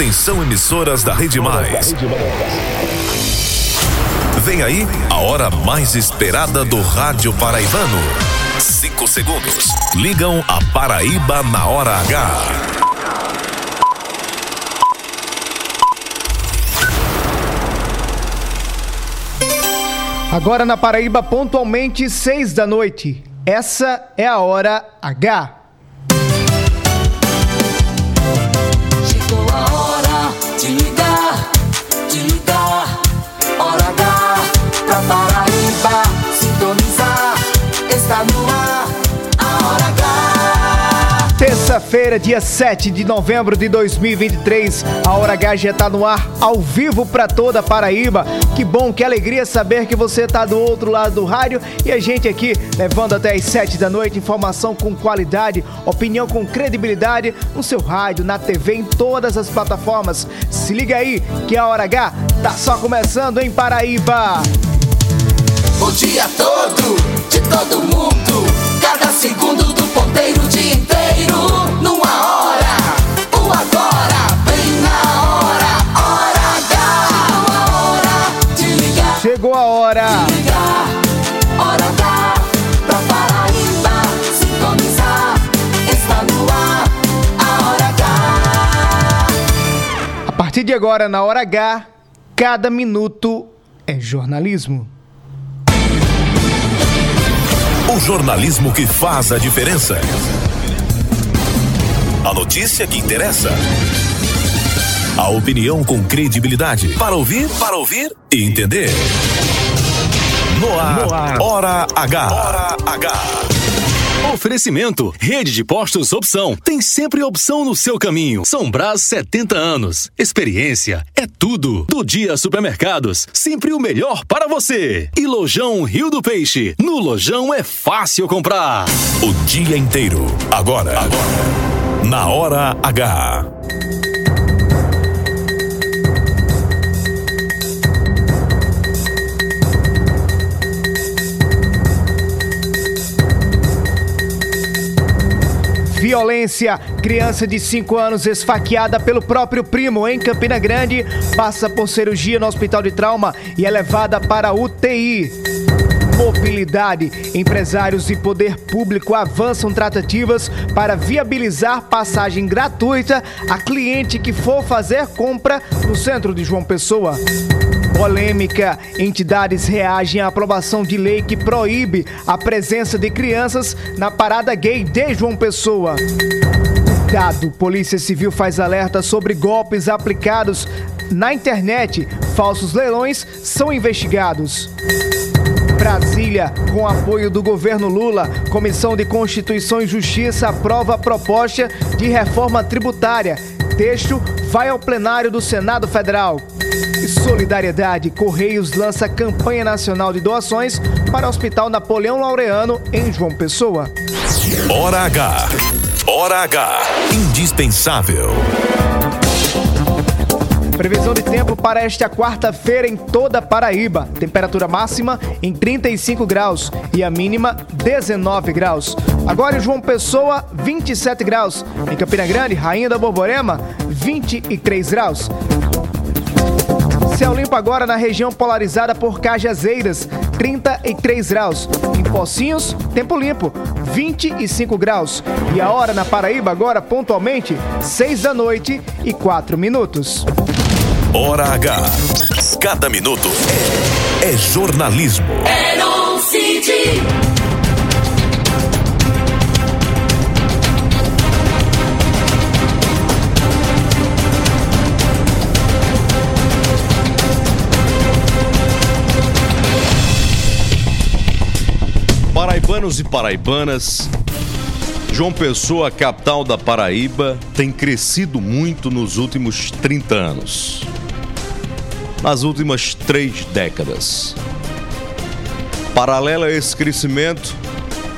Atenção emissoras da Rede Mais. Vem aí a hora mais esperada do rádio paraibano. Cinco segundos. Ligam a Paraíba na hora H. Agora na Paraíba, pontualmente seis da noite. Essa é a hora H. Está no ar a hora H. Terça-feira, dia 7 de novembro de 2023, a Hora H já tá no ar, ao vivo para toda Paraíba. Que bom, que alegria saber que você tá do outro lado do rádio e a gente aqui levando até as 7 da noite informação com qualidade, opinião com credibilidade no seu rádio, na TV, em todas as plataformas. Se liga aí que a Hora H tá só começando em Paraíba. O dia todo, de todo mundo. Cada segundo do ponteiro, o dia inteiro. Numa hora, o agora, bem na hora. Hora H. Chegou a hora de ligar. Chegou a hora. ligar. Hora H pra Paraíba sintonizar. Está no ar a Hora H. A partir de agora, na Hora H, cada minuto é jornalismo. O jornalismo que faz a diferença. A notícia que interessa. A opinião com credibilidade. Para ouvir, para ouvir e entender. No ar, Hora H. Hora H. Oferecimento, rede de postos opção. Tem sempre opção no seu caminho. São Brás 70 anos. Experiência é tudo. Do dia supermercados, sempre o melhor para você. E Lojão Rio do Peixe. No Lojão é fácil comprar. O dia inteiro. Agora. Agora. Na Hora H. Violência. Criança de 5 anos esfaqueada pelo próprio primo em Campina Grande passa por cirurgia no hospital de trauma e é levada para UTI. Mobilidade. Empresários e poder público avançam tratativas para viabilizar passagem gratuita a cliente que for fazer compra no centro de João Pessoa. Polêmica. Entidades reagem à aprovação de lei que proíbe a presença de crianças na parada gay de João Pessoa. Dado, Polícia Civil faz alerta sobre golpes aplicados na internet. Falsos leilões são investigados. Brasília, com apoio do governo Lula, Comissão de Constituição e Justiça aprova a proposta de reforma tributária. Texto vai ao plenário do Senado Federal. E solidariedade, Correios lança campanha nacional de doações para o Hospital Napoleão Laureano em João Pessoa. Hora H. Hora H. Indispensável. Previsão de tempo para esta quarta-feira em toda Paraíba. Temperatura máxima em 35 graus e a mínima 19 graus. Agora em João Pessoa, 27 graus. Em Campina Grande, Rainha da Borborema, 23 graus. Céu limpo agora na região polarizada por Cajazeiras, 33 graus. Em Pocinhos, tempo limpo, 25 graus. E a hora na Paraíba agora, pontualmente, 6 da noite e 4 minutos. Hora H. Cada minuto é, é jornalismo. City. Paraibanos e paraibanas, João Pessoa, capital da Paraíba, tem crescido muito nos últimos 30 anos. Nas últimas três décadas. Paralela a esse crescimento,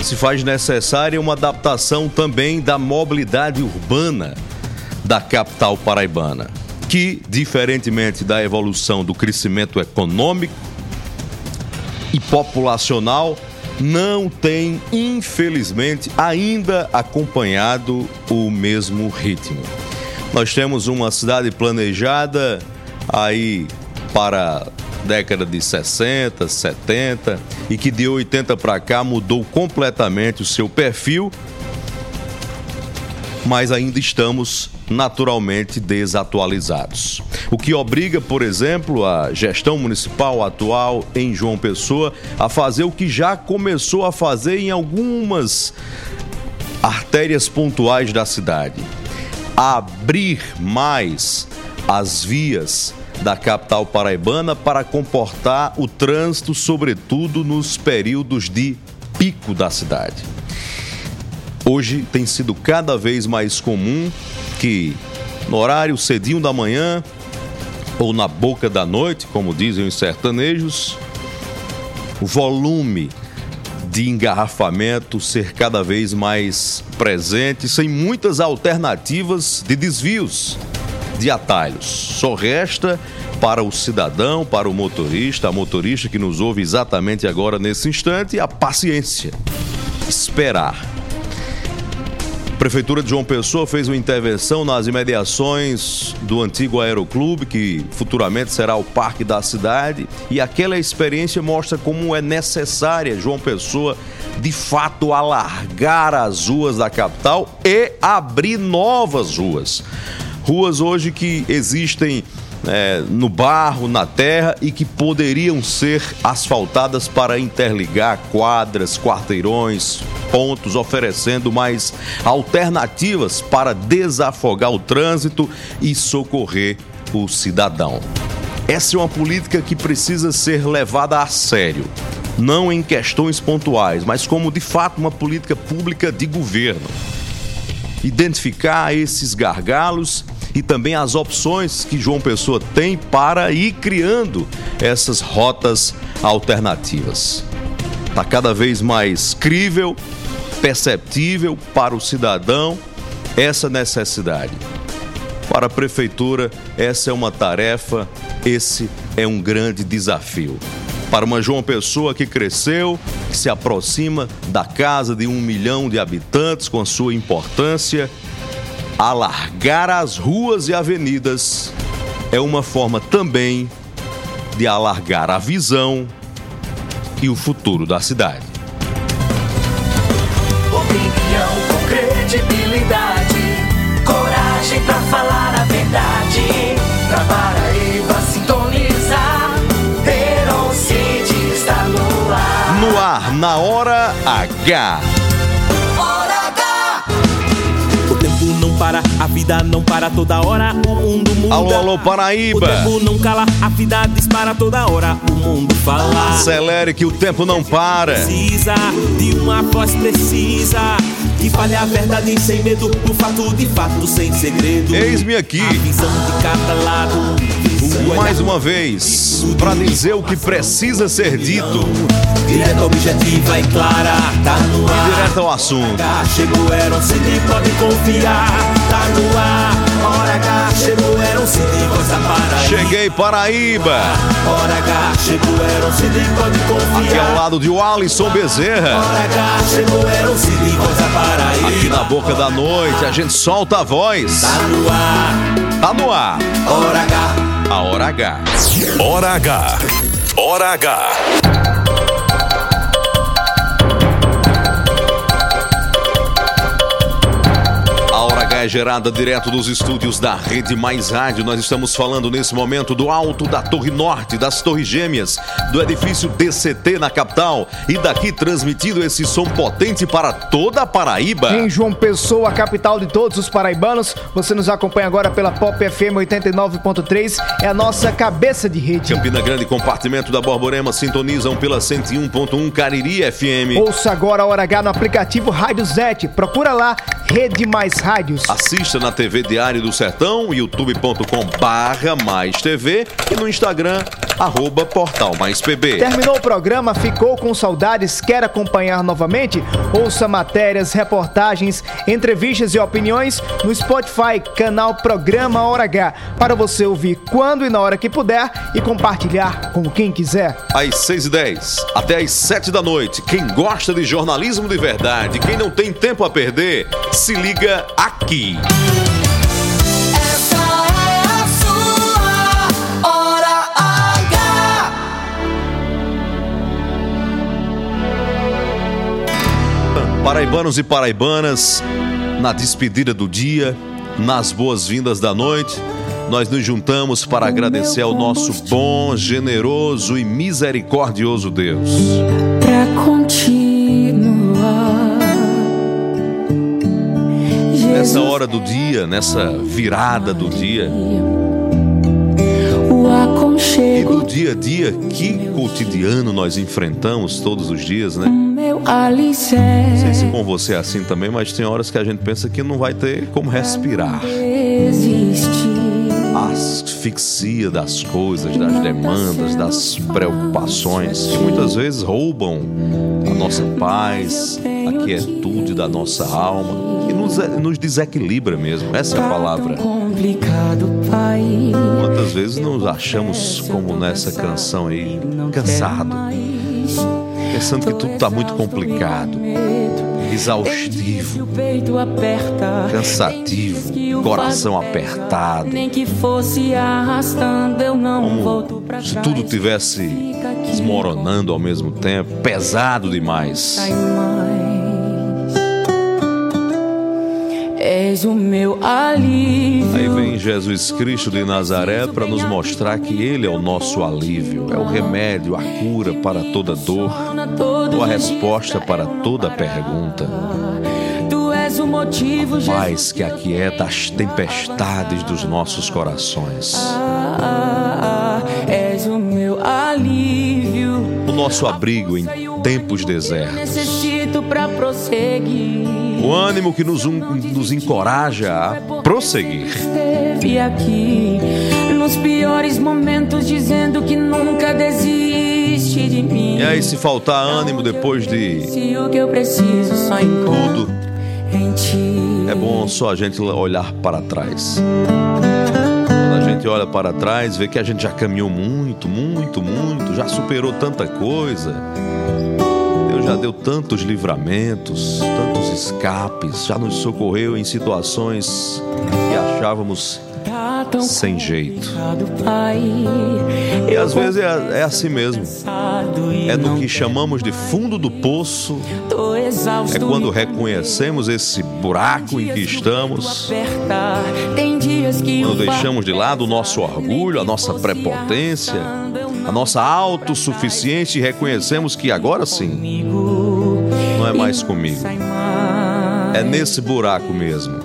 se faz necessária uma adaptação também da mobilidade urbana da capital paraibana, que, diferentemente da evolução do crescimento econômico e populacional, não tem, infelizmente, ainda acompanhado o mesmo ritmo. Nós temos uma cidade planejada aí para década de 60, 70 e que de 80 para cá mudou completamente o seu perfil, mas ainda estamos naturalmente desatualizados. O que obriga, por exemplo, a gestão municipal atual em João Pessoa a fazer o que já começou a fazer em algumas artérias pontuais da cidade: abrir mais as vias da capital paraibana para comportar o trânsito, sobretudo nos períodos de pico da cidade. Hoje tem sido cada vez mais comum que no horário cedinho da manhã ou na boca da noite, como dizem os sertanejos, o volume de engarrafamento ser cada vez mais presente, sem muitas alternativas de desvios de atalhos. Só resta para o cidadão, para o motorista, a motorista que nos ouve exatamente agora nesse instante, a paciência. Esperar. Prefeitura de João Pessoa fez uma intervenção nas imediações do antigo Aeroclube, que futuramente será o parque da cidade, e aquela experiência mostra como é necessária João Pessoa de fato alargar as ruas da capital e abrir novas ruas. Ruas hoje que existem é, no barro, na terra e que poderiam ser asfaltadas para interligar quadras, quarteirões, pontos, oferecendo mais alternativas para desafogar o trânsito e socorrer o cidadão. Essa é uma política que precisa ser levada a sério, não em questões pontuais, mas como de fato uma política pública de governo. Identificar esses gargalos e também as opções que João Pessoa tem para ir criando essas rotas alternativas. Está cada vez mais crível, perceptível para o cidadão essa necessidade. Para a prefeitura, essa é uma tarefa, esse é um grande desafio. Para uma João Pessoa que cresceu, que se aproxima da casa de um milhão de habitantes com a sua importância, alargar as ruas e avenidas é uma forma também de alargar a visão e o futuro da cidade. Opinião com credibilidade, coragem pra falar a verdade. Na hora H. Hora H. O tempo não para, a vida não para toda hora, o mundo muda. Alô, alô, O Paraíba. tempo não cala, a vida dispara toda hora, o mundo fala. Acelere que o tempo não para. Precisa de uma voz precisa que fale a verdade sem medo, o fato de fato sem segredo. Eis-me aqui. A visão de cada lado. Mais uma vez, para dizer o que precisa ser dito Direta, objetiva e clara, tá no e ar. direto ao assunto. Chegou, era um CD, pode confiar, tá no ar. Hora H chegou, era um CD, da Paraíba. Cheguei, Paraíba. Hora H chegou, era um CD, pode Aqui confiar. ao lado de Alisson Bezerra. Hora H chegou, era um CD, da Paraíba. Aqui na boca da noite, a gente solta a voz. Tá no ar, Tá no ar. Hora H. A hora H. Hora H. Hora H. é gerada direto dos estúdios da Rede Mais Rádio. Nós estamos falando nesse momento do alto da Torre Norte, das Torres Gêmeas, do edifício DCT na capital e daqui transmitindo esse som potente para toda a Paraíba. Em João Pessoa, a capital de todos os paraibanos, você nos acompanha agora pela Pop FM 89.3, é a nossa cabeça de rede. Campina Grande, compartimento da Borborema, sintonizam pela 101.1 Cariri FM. Ouça agora a Hora H no aplicativo Rádio Zete. Procura lá, Rede Mais Rádios. Assista na TV Diário do Sertão, youtube.com barra mais TV e no Instagram, arroba Portal Mais PB. Terminou o programa, ficou com saudades, quer acompanhar novamente? Ouça matérias, reportagens, entrevistas e opiniões no Spotify, canal Programa Hora H, para você ouvir quando e na hora que puder e compartilhar com quem quiser. Às 6 e 10 até às 7 da noite. Quem gosta de jornalismo de verdade, quem não tem tempo a perder, se liga aqui. Clube. Paraibanos e paraibanas, na despedida do dia, nas boas-vindas da noite, nós nos juntamos para agradecer ao nosso bom, generoso e misericordioso Deus. Pra contigo Nessa hora do dia, nessa virada do dia, e do dia a dia, que cotidiano nós enfrentamos todos os dias, né? Não sei se com você é assim também, mas tem horas que a gente pensa que não vai ter como respirar. A asfixia das coisas, das demandas, das preocupações, que muitas vezes roubam a nossa paz, a quietude da nossa alma, nos, nos desequilibra mesmo. Essa é a palavra. Complicado, pai. Quantas vezes nos achamos, como nessa canção aí, cansado, pensando que tudo está muito complicado, exaustivo, cansativo, coração apertado. Nem que fosse arrastando, eu não volto pra Como se tudo tivesse desmoronando ao mesmo tempo, pesado demais. És o meu alívio. Aí vem Jesus Cristo de Nazaré para nos mostrar que Ele é o nosso alívio, é o remédio, a cura para toda dor, ou a resposta para toda pergunta. Tu és o motivo, Jesus. Paz que aquieta as tempestades dos nossos corações. Ah, és o meu alívio. O nosso abrigo em tempos desertos. Necessito pra prosseguir. O ânimo que nos, nos encoraja a prosseguir. Esteve aqui nos piores momentos, dizendo que nunca desiste de mim. E aí, se faltar ânimo depois de tudo, em ti. É bom só a gente olhar para trás. Quando a gente olha para trás, vê que a gente já caminhou muito, muito, muito, já superou tanta coisa. Deus já deu tantos livramentos, tantos escapes, já nos socorreu em situações que achávamos Tá sem jeito. E às vezes é, é assim mesmo. É no que chamamos de fundo do poço, é quando reconhecemos esse buraco em que estamos. Quando deixamos de lado o nosso orgulho, a nossa prepotência, a nossa autossuficiência e reconhecemos que agora sim não é mais comigo. É nesse buraco mesmo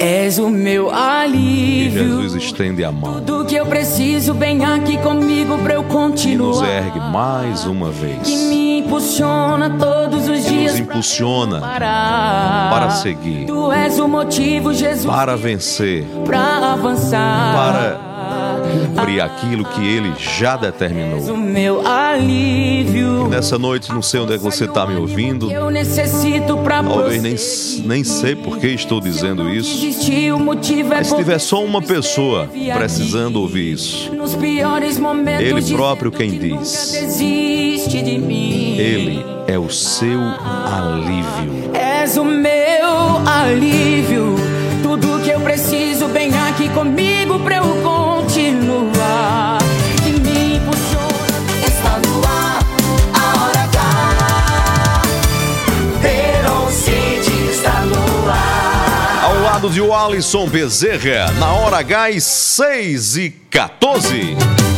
És o meu que alívio. Jesus estende a mão Tudo que eu preciso, vem aqui comigo pra eu e nos continuar. ergue mais uma Que vez. me impulsiona todos os Que dias nos impulsiona parar. para seguir, Tu és o motivo, Jesus, para vencer, pra avançar. para cumprir aquilo que Ele já determinou. o meu alívio. Nessa noite, não sei onde é que você está me ouvindo, talvez nem, nem sei por que estou dizendo isso. É Mas se tiver só uma pessoa precisando ouvir isso, Ele próprio quem que diz. Ele é o seu alívio. És o meu alívio. Tudo que eu preciso, vem aqui comigo pra eu o Alisson Bezerra, na hora H, às 6 e 14.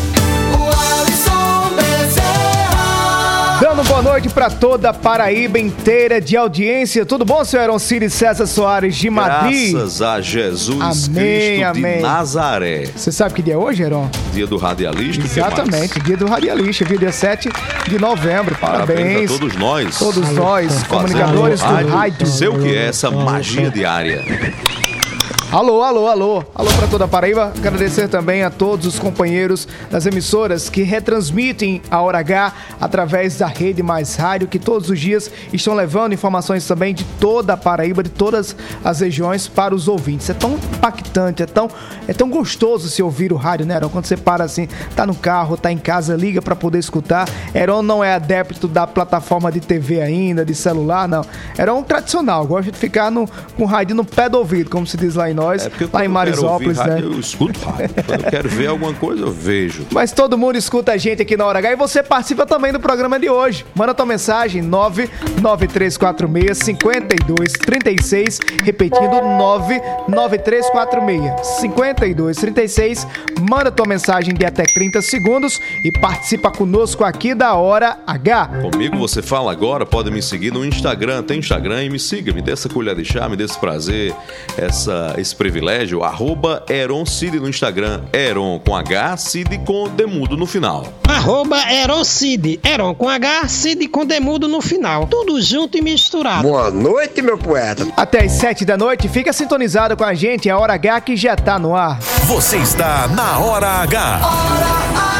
Dando boa noite para toda a Paraíba inteira de audiência. Tudo bom, senhor Aaron Cires César Soares de Madrid? Graças a Jesus Amém, Cristo amém. de Nazaré. Você sabe que dia é hoje, Heron? Dia do radialista. Exatamente, dia do radialista? Dia 7 de novembro. Parabéns, Parabéns. a todos nós. Todos nós, comunicadores do rádio. Sei o que é essa magia diária. Alô, alô, alô. Alô para toda a Paraíba. Agradecer também a todos os companheiros das emissoras que retransmitem a Hora H através da Rede Mais Rádio, que todos os dias estão levando informações também de toda a Paraíba, de todas as regiões para os ouvintes. É tão impactante, é tão, é tão gostoso se ouvir o rádio, né, Heron? Quando você para assim, tá no carro, tá em casa, liga para poder escutar. Heron não é adepto da plataforma de TV ainda, de celular, não. Heron tradicional, gosta de ficar no, com o rádio no pé do ouvido, como se diz lá em nós nós, É porque lá em Marisópolis, né? rádio, Eu escuto rádio. Quando eu quero ver alguma coisa, eu vejo. Mas todo mundo escuta a gente aqui na Hora H e você participa também do programa de hoje. Manda tua mensagem 99346 5236, repetindo 99346 5236. Manda tua mensagem de até 30 segundos e participa conosco aqui da Hora H. Comigo você fala agora, pode me seguir no Instagram, tem Instagram e me siga, me dê essa colher de chá, me dê esse prazer, essa, esse privilégio, arroba Eron Cid no Instagram, Eron com H, Cid com demudo no final. Arroba Erocid. Eron com H, Cid com demudo no final. Tudo junto e misturado. Boa noite, meu poeta. Até às 7 da noite, fica sintonizado com a gente, é a Hora H que já tá no ar. Você está na Hora H.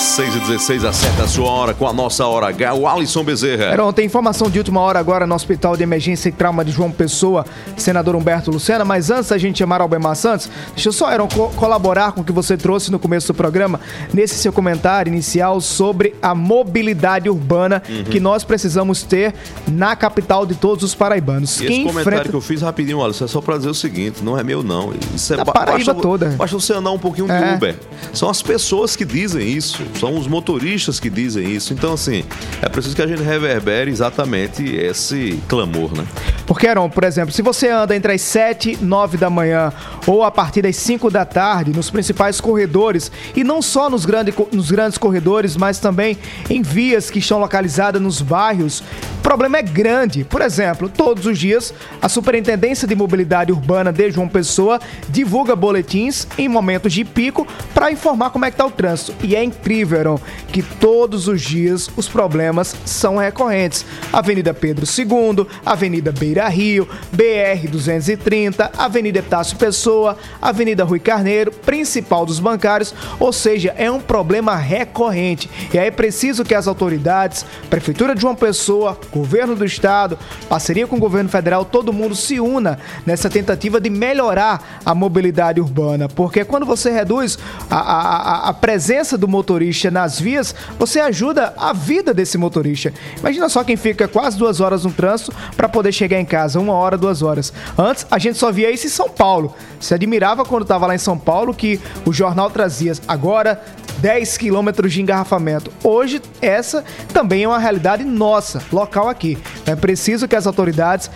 6 e 16 acerta a sua hora com a nossa Hora H, o Alisson Bezerra. Heron, tem informação de última hora agora no Hospital de Emergência e Trauma de João Pessoa, senador Humberto Lucena, mas antes da gente chamar Albemar Santos, deixa eu só, Heron, co colaborar com o que você trouxe no começo do programa, nesse seu comentário inicial sobre a mobilidade urbana Uhum. que nós precisamos ter na capital de todos os paraibanos. E esse comentário que eu fiz rapidinho, Alisson, é só pra dizer o seguinte, não é meu não. Isso é Da ba- Paraíba basta, toda. Basta você andar um pouquinho de É. Uber. São as pessoas que dizem isso, são os motoristas que dizem isso. Então, assim, é preciso que a gente reverbere exatamente esse clamor, né? Porque, Heron, por exemplo, se você anda entre as 7 e 9 da manhã ou a partir das 5 da tarde nos principais corredores, e não só nos, grande, nos grandes corredores, mas também em vias que estão localizadas nos bairros, o problema é grande. Por exemplo, todos os dias, a Superintendência de Mobilidade Urbana de João Pessoa divulga boletins em momentos de pico para informar como é que está o trânsito. E é incrível, Heron, que todos os dias os problemas são recorrentes. Avenida Pedro II, Avenida Beira Rio, BR 230, Avenida Etácio Pessoa, Avenida Rui Carneiro, principal dos bancários, ou seja, é um problema recorrente. E aí é preciso que as autoridades, Prefeitura de João Pessoa, Governo do Estado, parceria com o Governo Federal, todo mundo se una nessa tentativa de melhorar a mobilidade urbana, porque quando você reduz a- a- a presença do motorista nas vias, você ajuda a vida desse motorista. Imagina só quem fica quase duas horas no trânsito para poder chegar em casa, uma hora, duas horas. Antes, a gente só via isso em São Paulo. Se admirava quando estava lá em São Paulo que o jornal trazia agora 10 quilômetros de engarrafamento. Hoje, essa também é uma realidade nossa, local aqui. É preciso que as autoridades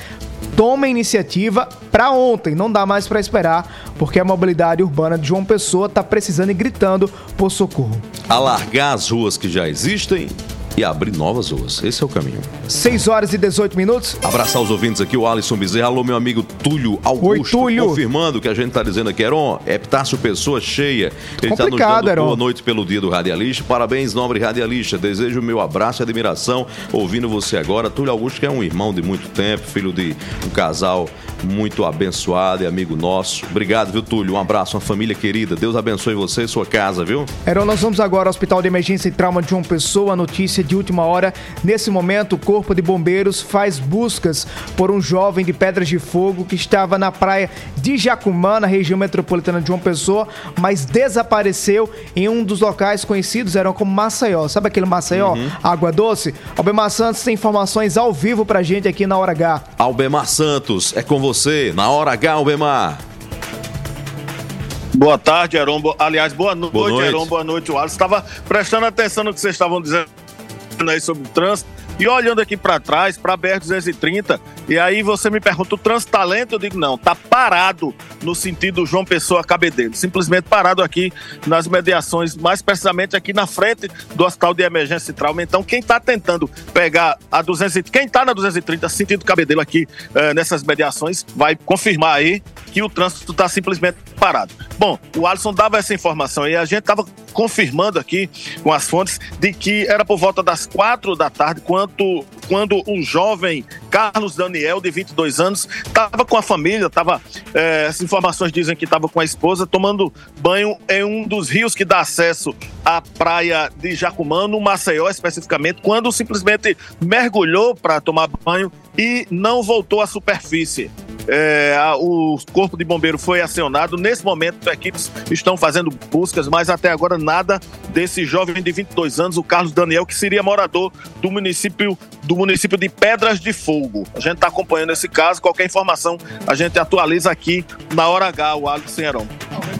tomem iniciativa para ontem, não dá mais para esperar, porque a mobilidade urbana de João Pessoa está precisando e gritando por socorro. Alargar as ruas que já existem e abrir novas ruas. Esse é o caminho. 6 horas e 18 minutos. Abraçar os ouvintes aqui, o Alisson Bezerra. Alô, meu amigo Túlio Augusto. Oi, Túlio. Confirmando que a gente tá dizendo aqui, Heron. Epitácio Pessoa cheia. Ele tá nos Complicado, dando Heron. boa noite pelo dia do radialista. Parabéns, nobre radialista. Desejo o meu abraço e admiração ouvindo você agora. Túlio Augusto, que é um irmão de muito tempo, filho de um casal muito abençoado e amigo nosso. Obrigado, viu, Túlio? Um abraço, uma família querida. Deus abençoe você e sua casa, viu? Heron, nós vamos agora ao Hospital de Emergência e Trauma de João Pessoa. Notícia de última hora. Nesse momento, o Corpo de Bombeiros faz buscas por um jovem de Pedras de Fogo que estava na praia de Jacumã, na região metropolitana de João Pessoa, mas desapareceu em um dos locais conhecidos, eram como Maceió. Sabe aquele Maceió? Água Doce? Albemar Santos tem informações ao vivo pra gente aqui na Hora H. Albemar Santos, é com você. Na hora H, Albemar. Boa tarde, Heron. Aliás, boa, no- Boa noite, noite. Heron. Boa noite, Wallace. Estava prestando atenção no que vocês estavam dizendo aí sobre o trânsito. E olhando aqui para trás, para a BR-230, e aí você me pergunta, o trânsito tá lento? Eu digo, não, tá parado no sentido João Pessoa Cabedelo. Simplesmente parado aqui nas mediações, mais precisamente aqui na frente do Hospital de Emergência e Trauma. Então, quem tá tentando pegar a 230, quem tá na 230, sentido Cabedelo aqui eh, nessas mediações, vai confirmar aí que o trânsito tá simplesmente parado. Bom, o Alisson dava essa informação e a gente tava confirmando aqui com as fontes de que era por volta das quatro da tarde quando, quando um jovem Carlos Daniel, de 22 anos, estava com a família, tava, eh, as informações dizem que estava com a esposa tomando banho em um dos rios que dá acesso à praia de Jacumã, no Maceió especificamente, quando simplesmente mergulhou para tomar banho e não voltou à superfície. É, a- o corpo de bombeiro foi acionado. Nesse momento, equipes estão fazendo buscas, mas até agora nada desse jovem de 22 anos, o Carlos Daniel, que seria morador do município do município de Pedras de Fogo. A gente está acompanhando esse caso. Qualquer informação a gente atualiza aqui na hora H, o Alisson Heron.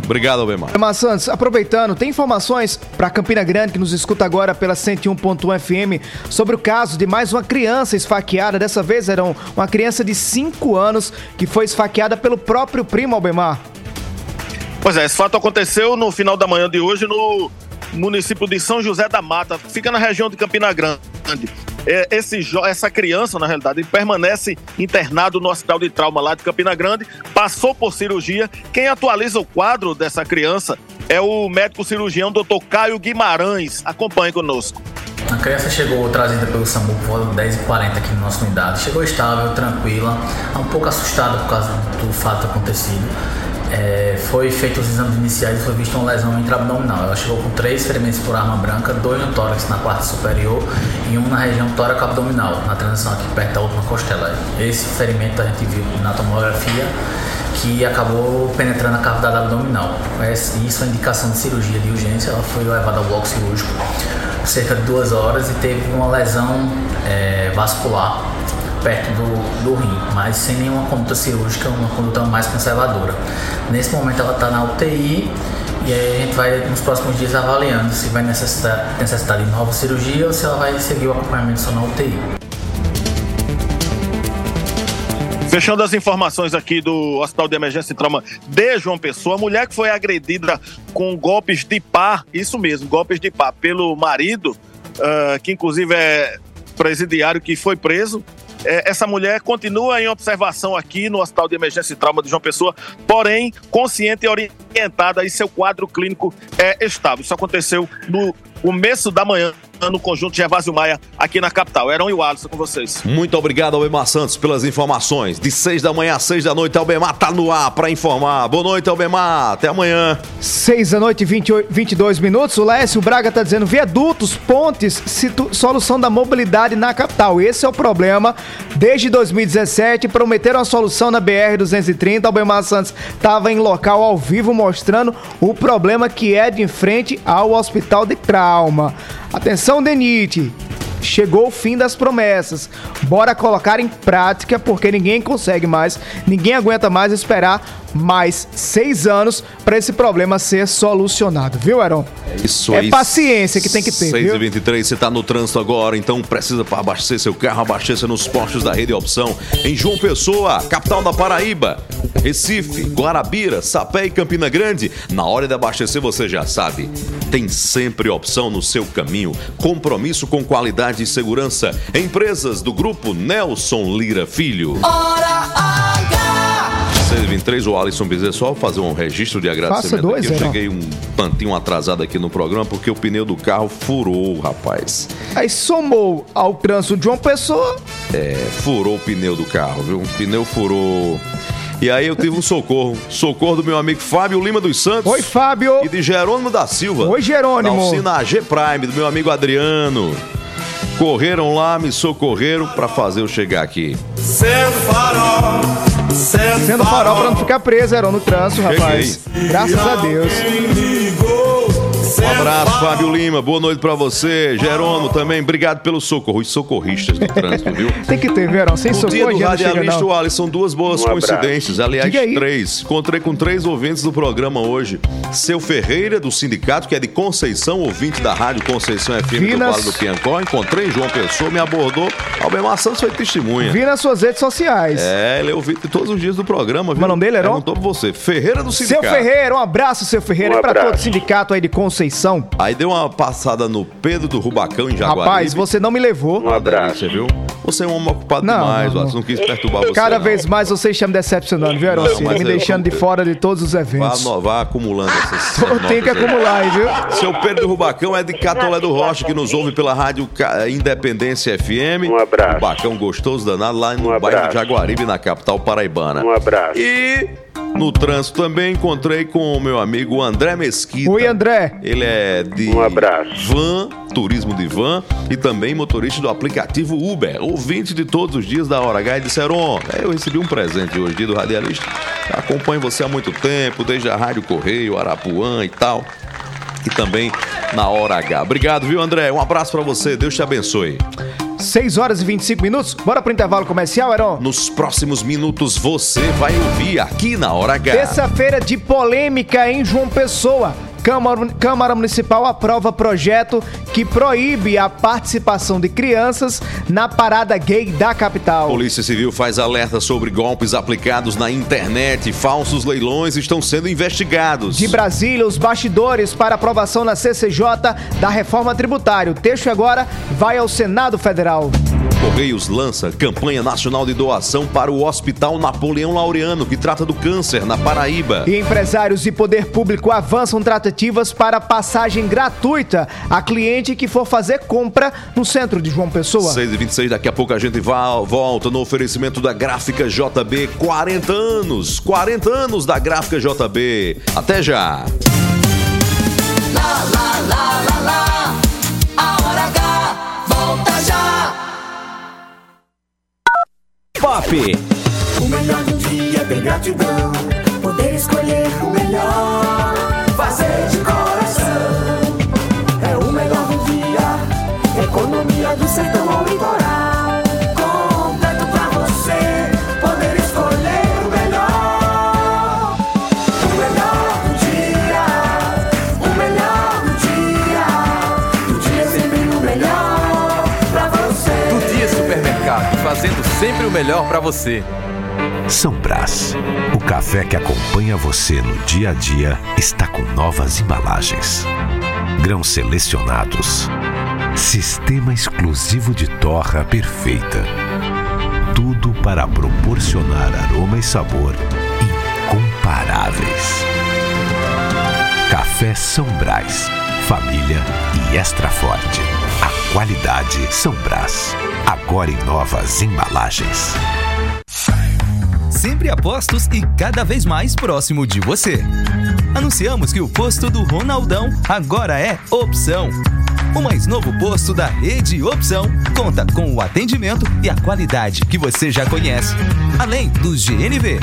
Obrigado, Albemar. Mas Santos, aproveitando, tem informações para Campina Grande que nos escuta agora pela 101.1 FM sobre o caso de mais uma criança esfaqueada. Dessa vez era um- uma criança de 5 anos que foi esfaqueada pelo próprio primo Albemar. Pois é, esse fato aconteceu no final da manhã de hoje no município de São José da Mata, fica na região de Campina Grande. É, esse essa criança, na realidade, permanece internado no hospital de trauma lá de Campina Grande, passou por cirurgia. Quem atualiza o quadro dessa criança é o médico cirurgião Dr. Caio Guimarães. Acompanhe conosco. A criança chegou trazida pelo SAMU por volta de 10h40 aqui na nossa unidade. Chegou estável, tranquila, um pouco assustada por causa do fato acontecido. É, foi feito os exames iniciais e foi vista uma lesão intraabdominal. Ela chegou com três ferimentos por arma branca, dois no tórax na parte superior e um na região tóraco-abdominal, na transição aqui perto da última costela. Esse ferimento a gente viu na tomografia que acabou penetrando a cavidade abdominal. Isso é indicação de cirurgia de urgência. Ela foi levada ao bloco cirúrgico cerca de duas horas e teve uma lesão é, vascular perto do, do rim, mas sem nenhuma conduta cirúrgica, uma conduta mais conservadora. Nesse momento ela está na UTI e aí a gente vai nos próximos dias avaliando se vai necessitar, necessitar de nova cirurgia ou se ela vai seguir o acompanhamento só na UTI. Fechando as informações aqui do Hospital de Emergência e Trauma de João Pessoa, a mulher que foi agredida com golpes de pá, isso mesmo, golpes de pá, pelo marido, ah, que inclusive é presidiário que foi preso. É, essa mulher continua em observação aqui no Hospital de Emergência e Trauma de João Pessoa, porém consciente e orientada e seu quadro clínico é estável. Isso aconteceu no começo da manhã no conjunto Gervásio Maia, aqui na capital. Eram e o Alisson com vocês. Muito obrigado, Albemar Santos, pelas informações. De 6 da manhã às 6 da noite, Albemar tá no ar para informar. Boa noite, Albemar. Até amanhã. 6 da noite, 28, 22 minutos. O Lécio Braga tá dizendo: viadutos, pontes, situ- solução da mobilidade na capital. Esse é o problema. Desde 2017, prometeram a solução na BR-230. Albemar Santos estava em local ao vivo mostrando o problema que é de frente ao hospital de trauma. Atenção, Denite. Chegou o fim das promessas. Bora colocar em prática, porque ninguém consegue mais, ninguém aguenta mais esperar mais seis anos para esse problema ser solucionado, viu, Aaron? Isso É aí. paciência que tem que ter, 6 viu? e 23 você tá no trânsito agora, então precisa para abastecer seu carro, abasteça nos postos da Rede Opção. Em João Pessoa, capital da Paraíba, Recife, Guarabira, Sapé e Campina Grande. Na hora de abastecer, você já sabe, tem sempre opção no seu caminho. Compromisso com qualidade e segurança. Empresas do grupo Nelson Lira Filho. Hora H! 623, o Alisson Bezerra, só fazer um registro de agradecimento. dois, aqui. Eu Heron. cheguei um tantinho atrasado aqui no programa porque o pneu do carro furou, rapaz. Aí somou ao trânsito de uma pessoa. É, furou o pneu do carro, viu? O pneu furou. E aí eu tive um socorro. Socorro do meu amigo Fábio Lima dos Santos. Oi, Fábio. E de Jerônimo da Silva. Oi, Jerônimo. Da oficina AG Prime, do meu amigo Adriano. Correram lá, me socorreram pra fazer eu chegar aqui. Sendo farol, sendo, Sendo farol pra não ficar preso, Aaron, no trânsito, rapaz. Graças a Deus. Um abraço, Fábio Lima. Boa noite pra você. Jerônimo também, obrigado pelo socorro. Os socorristas do trânsito, viu? Tem que ter, Aaron? Sem No dia socorro, do não radialista, não. o Alisson, duas boas Um abraço. coincidências. Aliás, três. Encontrei com três ouvintes do programa hoje. Seu Ferreira, do sindicato, que é de Conceição, ouvinte da Rádio Conceição FM do Vinas. Vale do Piancó. Encontrei João Pessoa, me abordou. Albemar Santos foi testemunha. Vi nas suas redes sociais. É, ele é ouvinte todos os dias do programa, viu? É o nome dele, Heron? Perguntou pra você. Ferreira do Seu sindicato. Ferreira, um abraço, seu Ferreira. Um e pra abraço. todo o sindicato aí de Conceição. Aí deu uma passada no Pedro do Rubacão, em Jaguaribe. Rapaz, você não me levou. Um abraço. Você viu? Você é um homem ocupado Não, demais, não, Alisson. Não quis perturbar você. Cada não. vez mais vocês estão me decepcionando, viu? Não, mas me eu- deixando de fora de todos os Vá, eventos. no- vá acumulando essas. Eu tenho que aí. acumular, hein, viu? Seu Pedro do Rubacão é de Catolé do Rocha, que nos ouve pela rádio Independência FM. Um abraço. Rubacão gostoso danado lá no Um bairro abraço. de Jaguaribe, na capital paraibana. Um abraço. E No trânsito também encontrei com o meu amigo André Mesquita. Oi, André. Ele é de Um abraço. van, turismo de van e também motorista do aplicativo Uber, ouvinte de todos os dias da Hora H e disseram, ó, eu recebi um presente hoje, dia do radialista, acompanho você há muito tempo, desde a Rádio Correio, Arapuã e tal, e também na Hora H. Obrigado, viu, André? Um abraço pra você, Deus te abençoe. 6 horas e 25 minutos. Bora pro intervalo comercial, Heron? Nos próximos minutos você vai ouvir aqui na Hora H. Terça-feira de polêmica em João Pessoa. Câmara, Câmara Municipal aprova projeto que proíbe a participação de crianças na parada gay da capital. Polícia Civil faz alerta sobre golpes aplicados na internet. Falsos leilões estão sendo investigados. De Brasília, os bastidores para aprovação na CCJ da reforma tributária. O texto agora vai ao Senado Federal. Correios lança campanha nacional de doação para o Hospital Napoleão Laureano, que trata do câncer na Paraíba. E empresários e poder público avançam tratativas para passagem gratuita a cliente que for fazer compra no centro de João Pessoa. 6 e 26 daqui a pouco a gente vai, volta no oferecimento da Gráfica JB. 40 anos, 40 anos da Gráfica JB. Até já. Lá, lá, lá, Pop. O melhor do dia é ter gratidão. Poder escolher o melhor. Fazer sempre o melhor pra você. São Brás, o café que acompanha você no dia a dia, está com novas embalagens. Grãos selecionados. Sistema exclusivo de torra perfeita. Tudo para proporcionar aroma e sabor incomparáveis. Café São Brás, família e extra forte. A qualidade São Brás, agora em novas embalagens. Sempre apostos e cada vez mais próximo de você. Anunciamos que o posto do Ronaldão agora é Opção. O mais novo posto da rede Opção conta com o atendimento e a qualidade que você já conhece, além dos GNV.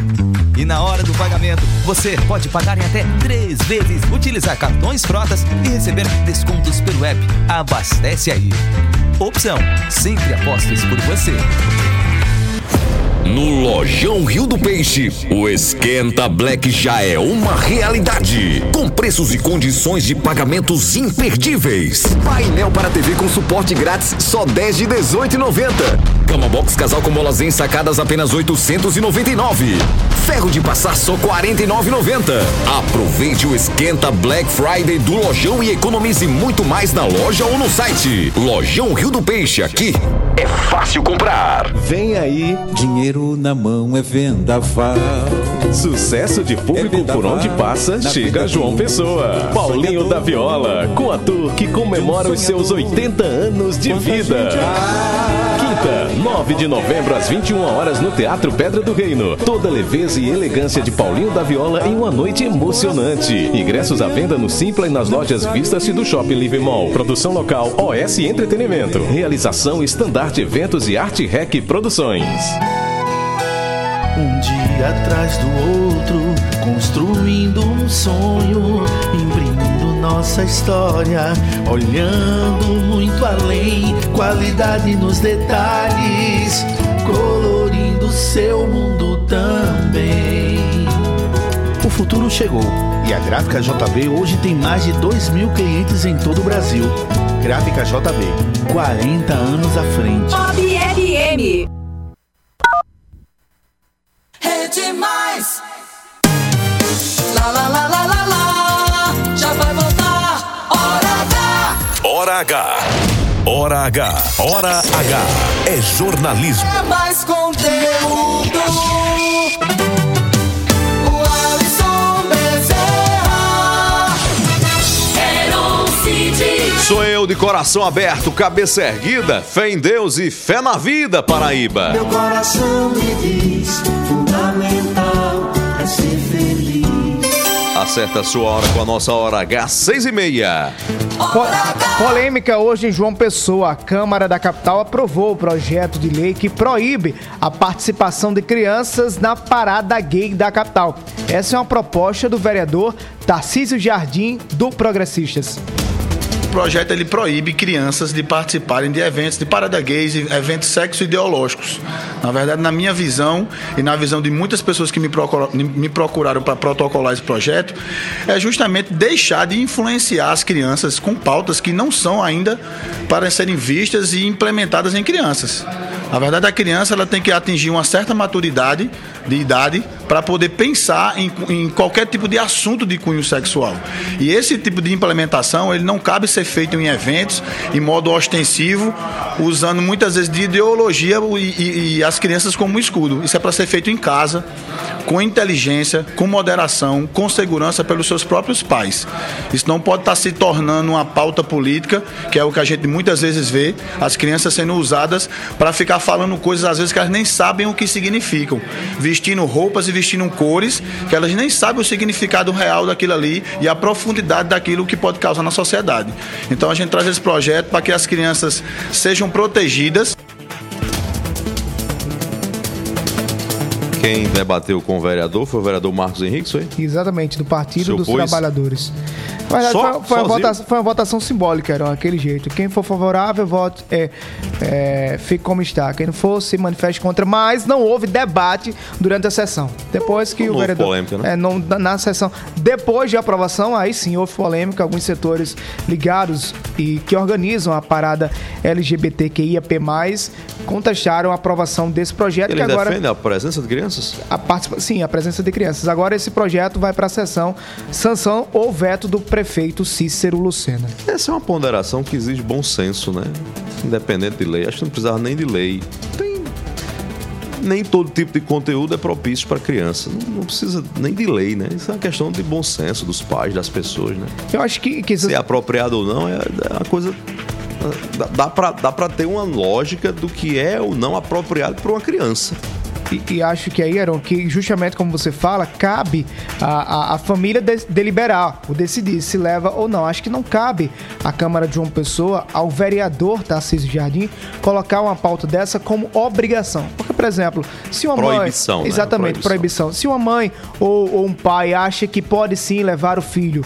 E na hora do pagamento, você pode pagar em até três vezes, utilizar cartões frotas e receber descontos pelo app. Abastece aí. Opção, sempre apostos por você. No Lojão Rio do Peixe, o Esquenta Black já é uma realidade. Com preços e condições de pagamentos imperdíveis. Painel para TV com suporte grátis, só 10 de 18,90. Cama box casal com molas ensacadas apenas 899. Ferro de passar só 49,90. Aproveite o Esquenta Black Friday do Lojão e economize muito mais na loja ou no site. Lojão Rio do Peixe, aqui é fácil comprar. Vem aí, dinheiro na mão é vendaval. Sucesso de público por onde passa, chega João Pessoa. Paulinho da Viola, com ator que comemora os seus 80 anos de vida. Quinta, 9 de novembro, às 21 horas, no Teatro Pedra do Reino. Toda leveza e elegância de Paulinho da Viola em uma noite emocionante. Ingressos à venda no Simpla e nas lojas Vistas-se do Shopping Live Mall. Produção local OS Entretenimento. Realização Estandarte Eventos e Arte Rec Produções. Um dia atrás do outro, construindo um sonho, imprimindo nossa história, olhando muito além, qualidade nos detalhes, colorindo seu mundo também. O futuro chegou e a Gráfica JB hoje tem mais de 2 mil clientes em todo o Brasil. Gráfica JB, 40 anos à frente. Bob FM. Hora H. Hora H. Hora H. É jornalismo. É mais conteúdo. O Alisson Bezerra. Heron Cid. Sou eu de coração aberto, cabeça erguida, fé em Deus e fé na vida, Paraíba. Meu coração me diz, Acerta sua hora com a nossa hora H, seis e meia. Po- polêmica hoje em João Pessoa. A Câmara da Capital aprovou o projeto de lei que proíbe a participação de crianças na parada gay da capital. Essa é uma proposta do vereador Tarcísio Jardim, do Progressistas. Projeto ele proíbe crianças de participarem de eventos de parada gays eventos sexo-ideológicos. Na verdade, na minha visão e na visão de muitas pessoas que me, procura- me procuraram para protocolar esse projeto, é justamente deixar de influenciar as crianças com pautas que não são ainda para serem vistas e implementadas em crianças. Na verdade, a criança ela tem que atingir uma certa maturidade de idade para poder pensar em, em qualquer tipo de assunto de cunho sexual. E esse tipo de implementação ele não cabe ser feito em eventos, em modo ostensivo, usando muitas vezes de ideologia e, e- e as crianças como escudo. Isso é para ser feito em casa, com inteligência, com moderação, com segurança pelos seus próprios pais. Isso não pode estar se tornando uma pauta política, que é o que a gente muitas vezes vê, as crianças sendo usadas para ficar falando coisas às vezes que elas nem sabem o que significam, vestindo roupas e vestindo cores que elas nem sabem o significado real daquilo ali e a profundidade daquilo que pode causar na sociedade. Então a gente traz esse projeto para que as crianças sejam protegidas debateu com o vereador foi o vereador Marcos Henrique, foi? Exatamente, do Partido dos? Trabalhadores. Na verdade, Só- foi, foi uma votação, foi uma votação simbólica, era aquele jeito. Quem for favorável, vote, é, é, fique como está. Quem não for, se manifeste contra. Mas não houve debate durante a sessão. Depois que o vereador. polêmica, né? É, não, na, na sessão. Depois de aprovação, aí sim houve polêmica. Alguns setores ligados e que organizam a parada LGBTQIAP+, contestaram a aprovação desse projeto. Ele que agora defende a presença de crianças? A participa- sim, a presença de crianças. Agora esse projeto vai para a sessão sanção ou veto do prefeito Cícero Lucena. Essa é uma ponderação que exige bom senso, né? Independente de lei. Acho que não precisava nem de lei. Tem... Nem todo tipo de conteúdo é propício para criança. Não, não precisa nem de lei, né? Isso é uma questão de bom senso dos pais, das pessoas, né? Eu acho que, que Se é apropriado ou não é é uma coisa. Dá, dá dá pra ter uma lógica do que é ou não apropriado para uma criança. E, e acho que aí, Aaron, que justamente como você fala, cabe a, a, a família de- deliberar, ou decidir se leva ou não. Acho que não cabe à Câmara de João Pessoa, ao vereador Tarcísio Jardim, colocar uma pauta dessa como obrigação. Porque, por exemplo, se uma Proibição, mãe. né? Exatamente, Proibição. proibição. Se uma mãe ou, ou um pai acha que pode sim levar o filho,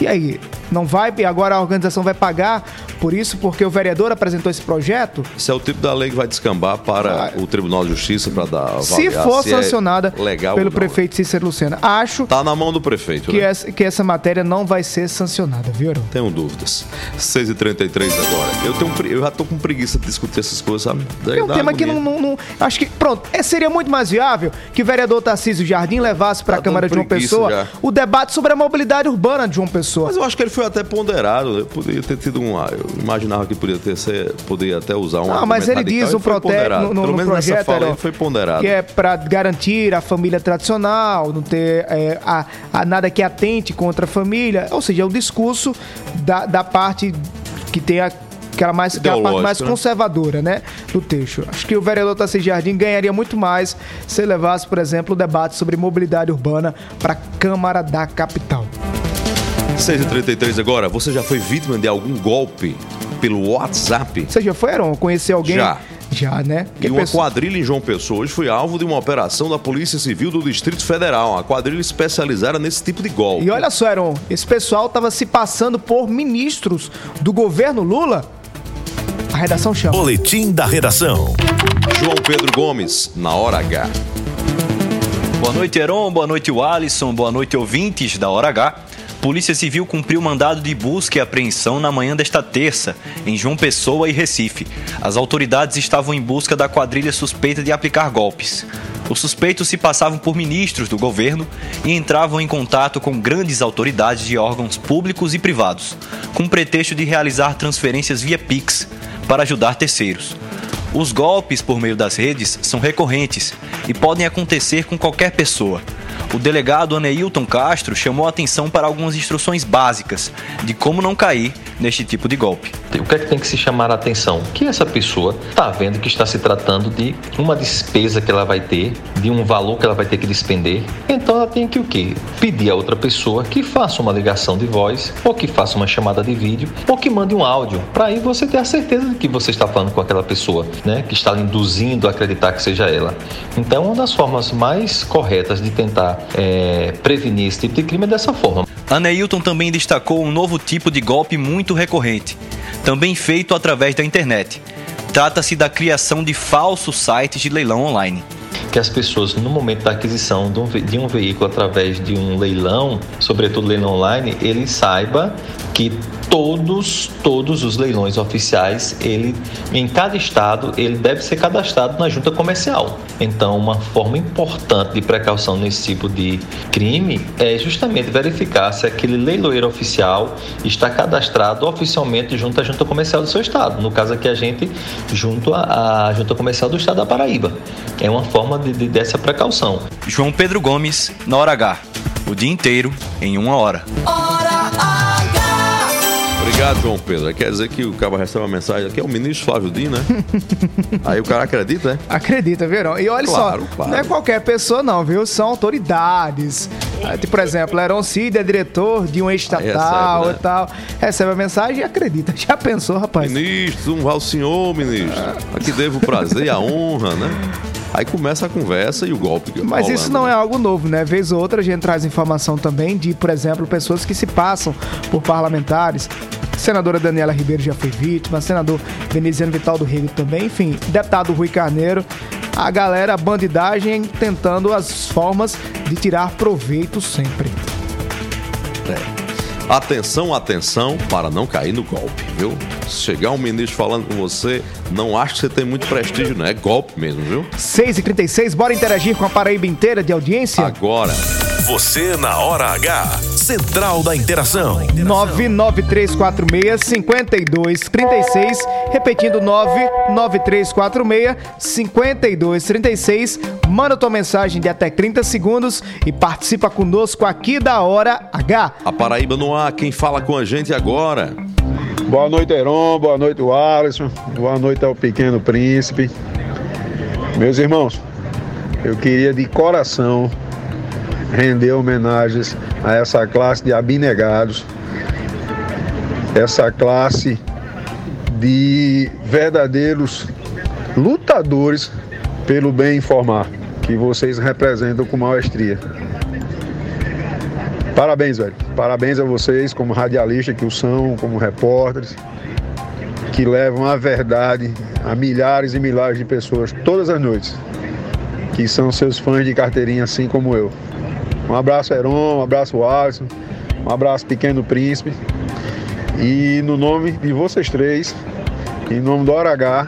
e aí? Não vai, agora a organização vai pagar por isso, porque o vereador apresentou esse projeto? Esse é o tipo da lei que vai descambar para o Tribunal de Justiça para dar Se for é sancionada legal pelo não. prefeito Cícero Lucena. Acho Tá na mão do prefeito, que né? essa, que essa matéria não vai ser sancionada, viu, Aaron? Tenho dúvidas. 6h33 agora. Eu, tenho, eu já tô com preguiça de discutir essas coisas, sabe? Daí É um tema que não, não- não- Acho que, pronto, é, seria muito mais viável que o vereador Tarcísio Jardim levasse para a Tá Câmara de preguiça Pessoa já. o debate sobre a mobilidade urbana de João Pessoa. Mas eu acho que ele foi até ponderado. Eu poderia ter tido um. Eu imaginava que poderia ter ser, poderia até usar um. Não, mas ele diz radical no, e foi prote... ponderado. no, no- Pelo no menos nessa projeto fala Aaron, ele foi ponderado. que é para garantir a família tradicional, não ter é, a, a nada que atente contra a família. Ou seja, é o discurso da, da parte que tem a aquela mais, que é a parte mais né? conservadora, né, do texto. Acho que o vereador Tarcísio Jardim ganharia muito mais se levasse, por exemplo, o debate sobre mobilidade urbana para a Câmara da Capital. 6h33 agora. Você já foi vítima de algum golpe pelo WhatsApp? Você já foi, Aaron? Conhecer alguém? Já. Já, né? E uma quadrilha em João Pessoa hoje foi alvo de uma operação da Polícia Civil do Distrito Federal. Uma quadrilha especializada nesse tipo de golpe. E olha só, Aaron, esse pessoal tava se passando por ministros do governo Lula. A redação chama. Boletim da redação. João Pedro Gomes, na hora H. Boa noite, Heron. Boa noite, Alisson. Boa noite, ouvintes da Hora H. Polícia Civil cumpriu mandado de busca e apreensão na manhã desta terça, em João Pessoa e Recife. As autoridades estavam em busca da quadrilha suspeita de aplicar golpes. Os suspeitos se passavam por ministros do governo e entravam em contato com grandes autoridades de órgãos públicos e privados, com pretexto de realizar transferências via Pix para ajudar terceiros. Os golpes por meio das redes são recorrentes e podem acontecer com qualquer pessoa. O delegado Aneilton Castro chamou a atenção para algumas instruções básicas de como não cair neste tipo de golpe. O que é que tem que se chamar a atenção? Que essa pessoa está vendo que está se tratando de uma despesa que ela vai ter, de um valor que ela vai ter que despender. Então ela tem que o quê? Pedir a outra pessoa que faça uma ligação de voz, ou que faça uma chamada de vídeo, ou que mande um áudio, para aí você ter a certeza de que você está falando com aquela pessoa, né? Que está induzindo a acreditar que seja ela. Então uma das formas mais corretas de tentar é, prevenir esse tipo de crime dessa forma. Aneilton também destacou um novo tipo de golpe muito recorrente, também feito através da internet. Trata-se da criação de falsos sites de leilão online que as pessoas, no momento da aquisição de um, de um, veículo através de um leilão, sobretudo leilão online, ele saiba que todos, todos os leilões oficiais, ele, em cada estado, ele deve ser cadastrado na junta comercial. Então, uma forma importante de precaução nesse tipo de crime é justamente verificar se aquele leiloeiro oficial está cadastrado oficialmente junto à junta comercial do seu estado. No caso aqui, a gente junto à, à junta comercial do estado da Paraíba. É uma forma de, de, dessa precaução. João Pedro Gomes, na hora H. O dia inteiro em uma hora. Obrigado, João Pedro. Quer dizer que o cara recebe uma mensagem aqui, é o ministro Flávio Dino, né? Aí o cara acredita, né? Acredita, Verão. E olha Claro, só, claro. não é qualquer pessoa não, viu? São autoridades. Ah, tipo, Por exemplo, Heron Cid é diretor de um estatal recebe, né? e tal. Recebe a mensagem e acredita. Já pensou, rapaz? Ministro, um ao senhor, ministro. Aqui devo o prazer e a honra, né? Aí começa a conversa e o golpe. Mas isso não é algo novo, né? Vez ou outra a gente traz informação também de, por exemplo, pessoas que se passam por parlamentares. Senadora Daniela Ribeiro já foi vítima, senador Veneziano Vital do Rego também, enfim, deputado Rui Carneiro. A galera, a bandidagem tentando as formas de tirar proveito sempre. Atenção, atenção, para não cair no golpe, viu? Se chegar um ministro falando com você, não acho que você tem muito prestígio, não. É golpe mesmo, viu? 6h36, bora interagir com a Paraíba inteira de audiência? Agora. Você na hora H. Central da Interação. 99346-5236. Repetindo, 99346-5236. Manda tua mensagem de até 30 segundos e participa conosco aqui da Hora H. A Paraíba no ar, quem fala com a gente agora? Boa noite, Heron. Boa noite, Alisson. Boa noite ao Pequeno Príncipe. Meus irmãos, eu queria de coração render homenagens a essa classe de abnegados, essa classe de verdadeiros lutadores pelo bem informar, que vocês representam com maestria. Parabéns, velho. Parabéns a vocês como radialistas que o são, como repórteres, que levam a verdade a milhares e milhares de pessoas todas as noites, que são seus fãs de carteirinha assim como eu. Um abraço, Heron, um abraço, Alisson, um abraço, Pequeno Príncipe. E no nome de vocês três, em nome do Hora H,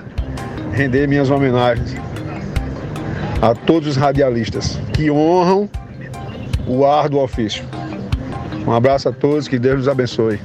render minhas homenagens a todos os radialistas que honram o ar do ofício. Um abraço a todos, que Deus nos abençoe.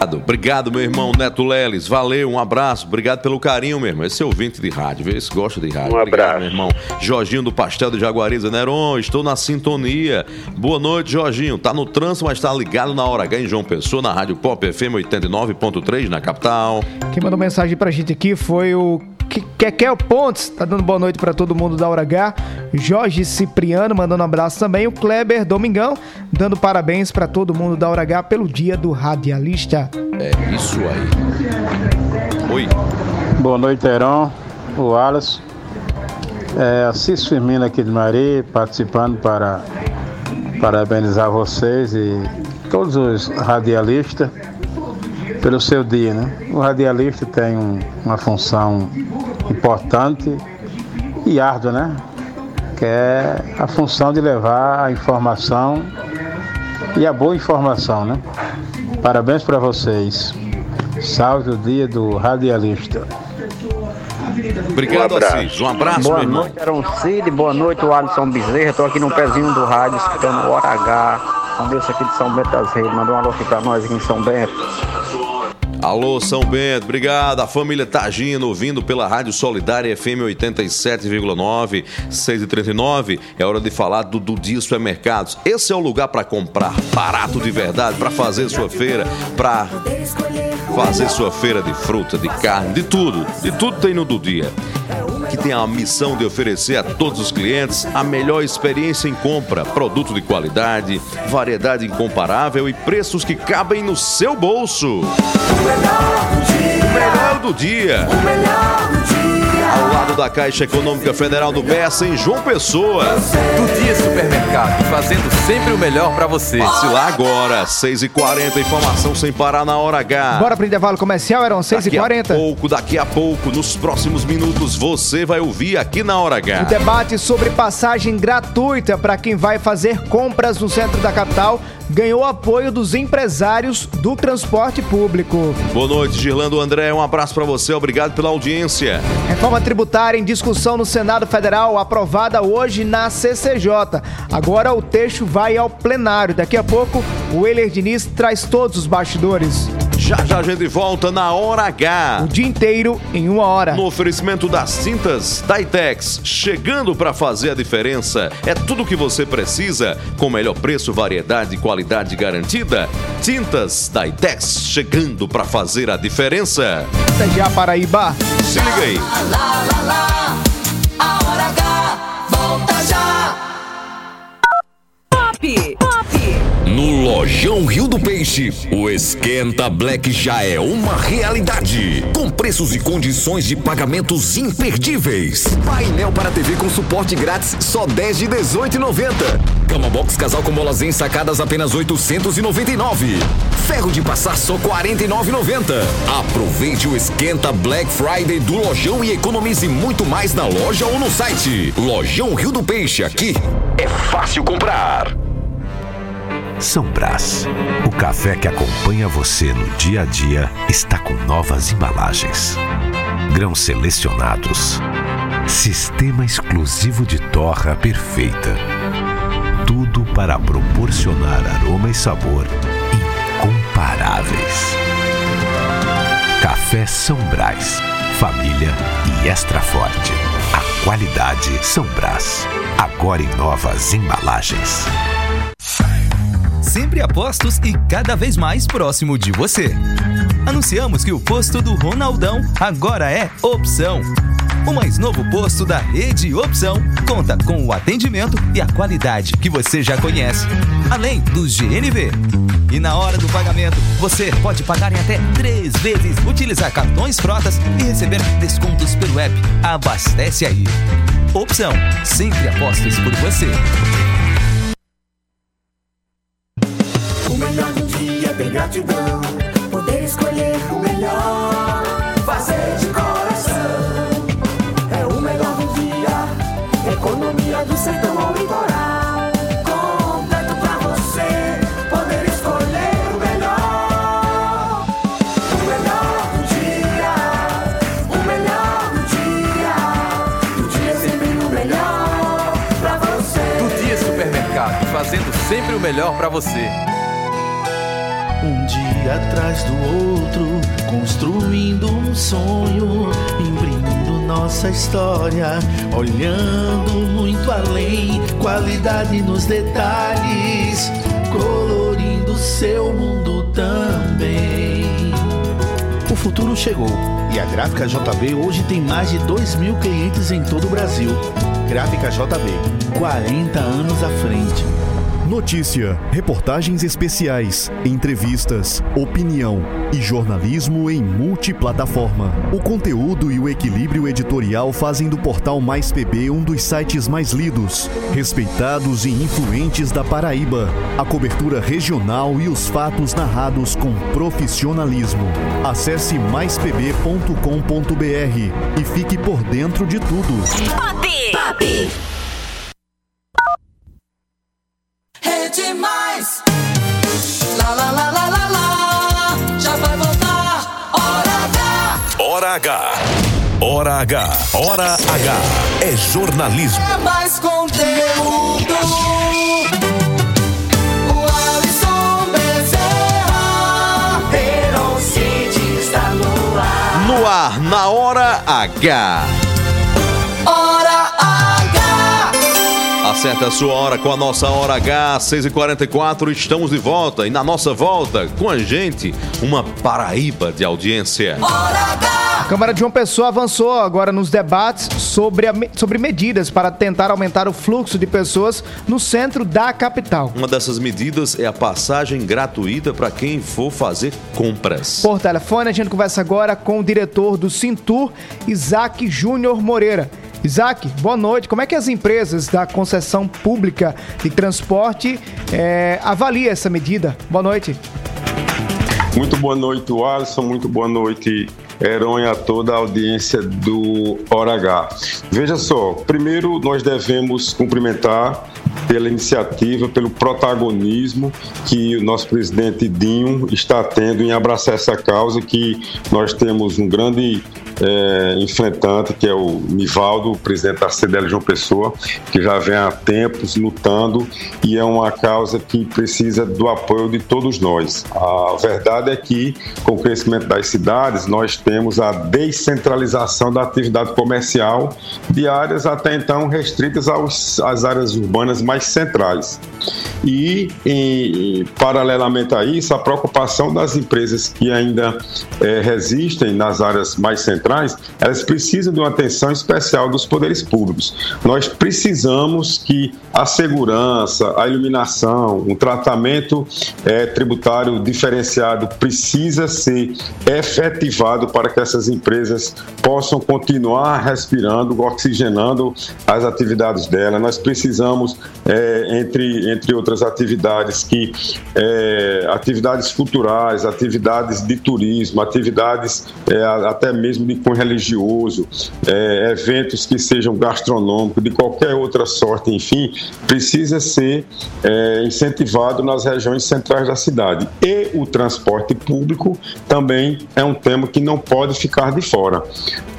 Obrigado, meu irmão Neto Leles. Valeu, um abraço. Obrigado pelo carinho, meu irmão. Esse é ouvinte de rádio, vê se gosta de rádio. Um Obrigado, abraço. meu irmão. Jorginho do Pastel de Jaguariza Neron, estou na sintonia. Boa noite, Jorginho. Tá no trânsito, mas tá ligado na hora H em João Pessoa, na Rádio Pop FM 89.3, na capital. Quem mandou mensagem pra gente aqui foi o Kekel Pontes, tá dando boa noite pra todo mundo da Hora H. Jorge Cipriano mandando um abraço também. O Kleber Domingão dando parabéns pra todo mundo da Hora H pelo dia do radialista. É isso aí. Oi. Boa noite, Heron, o Alisson. É, Assis Firmino aqui de Mari, participando para parabenizar vocês e todos os radialistas pelo seu dia, né? O radialista tem um- uma função importante e árdua, né? Que é a função de levar a informação e a boa informação, né? Parabéns para vocês. Salve o dia do radialista. Obrigado, Assis. Um abraço, Boa meu irmão. noite, Aaron Cid. Boa noite, o Alisson Bezerra. Estou aqui no pezinho do rádio, escutando o Hora H. Um desse aqui de São Bento das Redes. Mandou um alô aqui pra nós aqui em São Bento. Alô, São Bento, obrigado. A família Tagino, ouvindo pela Rádio Solidária FM 87,9, 6 e 39. É hora de falar do Dudia Supermercados. Esse é o lugar para comprar barato de verdade, para fazer sua feira, para fazer sua feira de fruta, de carne, de tudo. De tudo tem no Dudia tem a missão de oferecer a todos os clientes a melhor experiência em compra, produto de qualidade, variedade incomparável e preços que cabem no seu bolso. O melhor do dia. O melhor do dia. Ao lado da Caixa Econômica Federal do Bessa, em João Pessoa. Do Dia Supermercado, fazendo sempre o melhor para você. Passe lá agora, 6h40, informação sem parar na hora H. Bora pro intervalo comercial, eram 6 Daqui e a 40 pouco, daqui a pouco, nos próximos minutos, você vai ouvir aqui na Hora H. O debate sobre passagem gratuita para quem vai fazer compras no centro da capital ganhou apoio dos empresários do transporte público. Boa noite, Girlando André. Um abraço para você. Obrigado pela audiência. Reforma tributária em discussão no Senado Federal, aprovada hoje na CCJ. Agora o texto vai ao plenário. Daqui a pouco, o Euler Diniz traz todos os bastidores. Já já a gente volta na Hora H. O dia inteiro em uma hora. No oferecimento das tintas Daitex, chegando para fazer a diferença. É tudo o que você precisa, com melhor preço, variedade e qualidade garantida. Tintas Daitex, chegando para fazer a diferença. Até já, Paraíba. Se liga aí. Lá, lá, lá, Lojão Rio do Peixe, o Esquenta Black já é uma realidade. Com preços e condições de pagamentos imperdíveis. Painel para TV com suporte grátis, só 10 de 18,90. Cama box casal com molas ensacadas apenas 899. Ferro de passar só 49,90. Aproveite o Esquenta Black Friday do Lojão e economize muito mais na loja ou no site. Lojão Rio do Peixe, aqui é fácil comprar. São Brás, o café que acompanha você no dia a dia, está com novas embalagens. Grãos selecionados. Sistema exclusivo de torra perfeita. Tudo para proporcionar aroma e sabor incomparáveis. Café São Brás, família e extra forte. A qualidade São Brás, agora em novas embalagens. Sempre apostos e cada vez mais próximo de você. Anunciamos que o posto do Ronaldão agora é opção. O mais novo posto da Rede Opção conta com o atendimento e a qualidade que você já conhece, além dos GNV. E na hora do pagamento, você pode pagar em até três vezes, utilizar cartões frotas e receber descontos pelo app Abastece Aí. Opção, sempre apostos por você. Gratidão. Poder escolher o melhor. Fazer de coração. É o melhor do dia. Economia do sertão ao litoral. Completo pra você. Poder escolher o melhor. O melhor do dia. O melhor do dia. Do dia sempre o melhor pra você. Do Dia Supermercado, fazendo sempre o melhor para você. Atrás do outro, construindo um sonho, imprimindo nossa história, olhando muito além, qualidade nos detalhes, colorindo seu mundo também. O futuro chegou e a Gráfica JB hoje tem mais de 2 mil clientes em todo o Brasil. Gráfica JB, 40 anos à frente. Notícia, reportagens especiais, entrevistas, opinião e jornalismo em multiplataforma. O conteúdo e o equilíbrio editorial fazem do portal Mais PB um dos sites mais lidos, respeitados e influentes da Paraíba. A cobertura regional e os fatos narrados com profissionalismo. Acesse maispb.com.br e fique por dentro de tudo. Pop! Pop! Hora H. Hora H. Hora H. É jornalismo. É mais conteúdo. O Alisson Bezerra. Heron City ar, na hora H. Hora H. Acerta a sua hora com a nossa hora H, 6h44, estamos de volta. E na nossa volta, com a gente, uma Paraíba de audiência. A Câmara de João Pessoa avançou agora nos debates sobre, a sobre medidas para tentar aumentar o fluxo de pessoas no centro da capital. Uma dessas medidas é a passagem gratuita para quem for fazer compras. Por telefone, a gente conversa agora com o diretor do Cintur, Isaac Júnior Moreira. Isaac, boa noite. Como é que as empresas da concessão pública de transporte eh, avaliam essa medida? Boa noite. Muito boa noite, Alisson. Muito boa noite, Heron, e a toda a audiência do Hora H. Veja só, primeiro nós devemos cumprimentar pela iniciativa, pelo protagonismo que o nosso presidente Dinho está tendo em abraçar essa causa, que nós temos um grande eh, enfrentante, que é o Nivaldo, presidente da CDL João Pessoa, que já vem há tempos lutando e é uma causa que precisa do apoio de todos nós. A verdade é que, com o crescimento das cidades, nós temos a descentralização da atividade comercial de áreas até então restritas aos, às áreas urbanas mais centrais. E, em- paralelamente a isso, a preocupação das empresas que ainda eh, resistem nas áreas mais centrais, elas precisam de uma atenção especial dos poderes públicos. Nós precisamos que a segurança, a iluminação, um tratamento eh, tributário diferenciado precisa ser efetivado para que essas empresas possam continuar respirando, oxigenando as atividades dela. Nós precisamos, eh, entre, entre outras atividades, que eh, atividades culturais, atividades de turismo, atividades eh, até mesmo de cunho religioso, eh, eventos que sejam gastronômicos, de qualquer outra sorte, enfim, precisa ser eh, incentivado nas regiões centrais da cidade. E o transporte público também é um tema que não pode ficar de fora.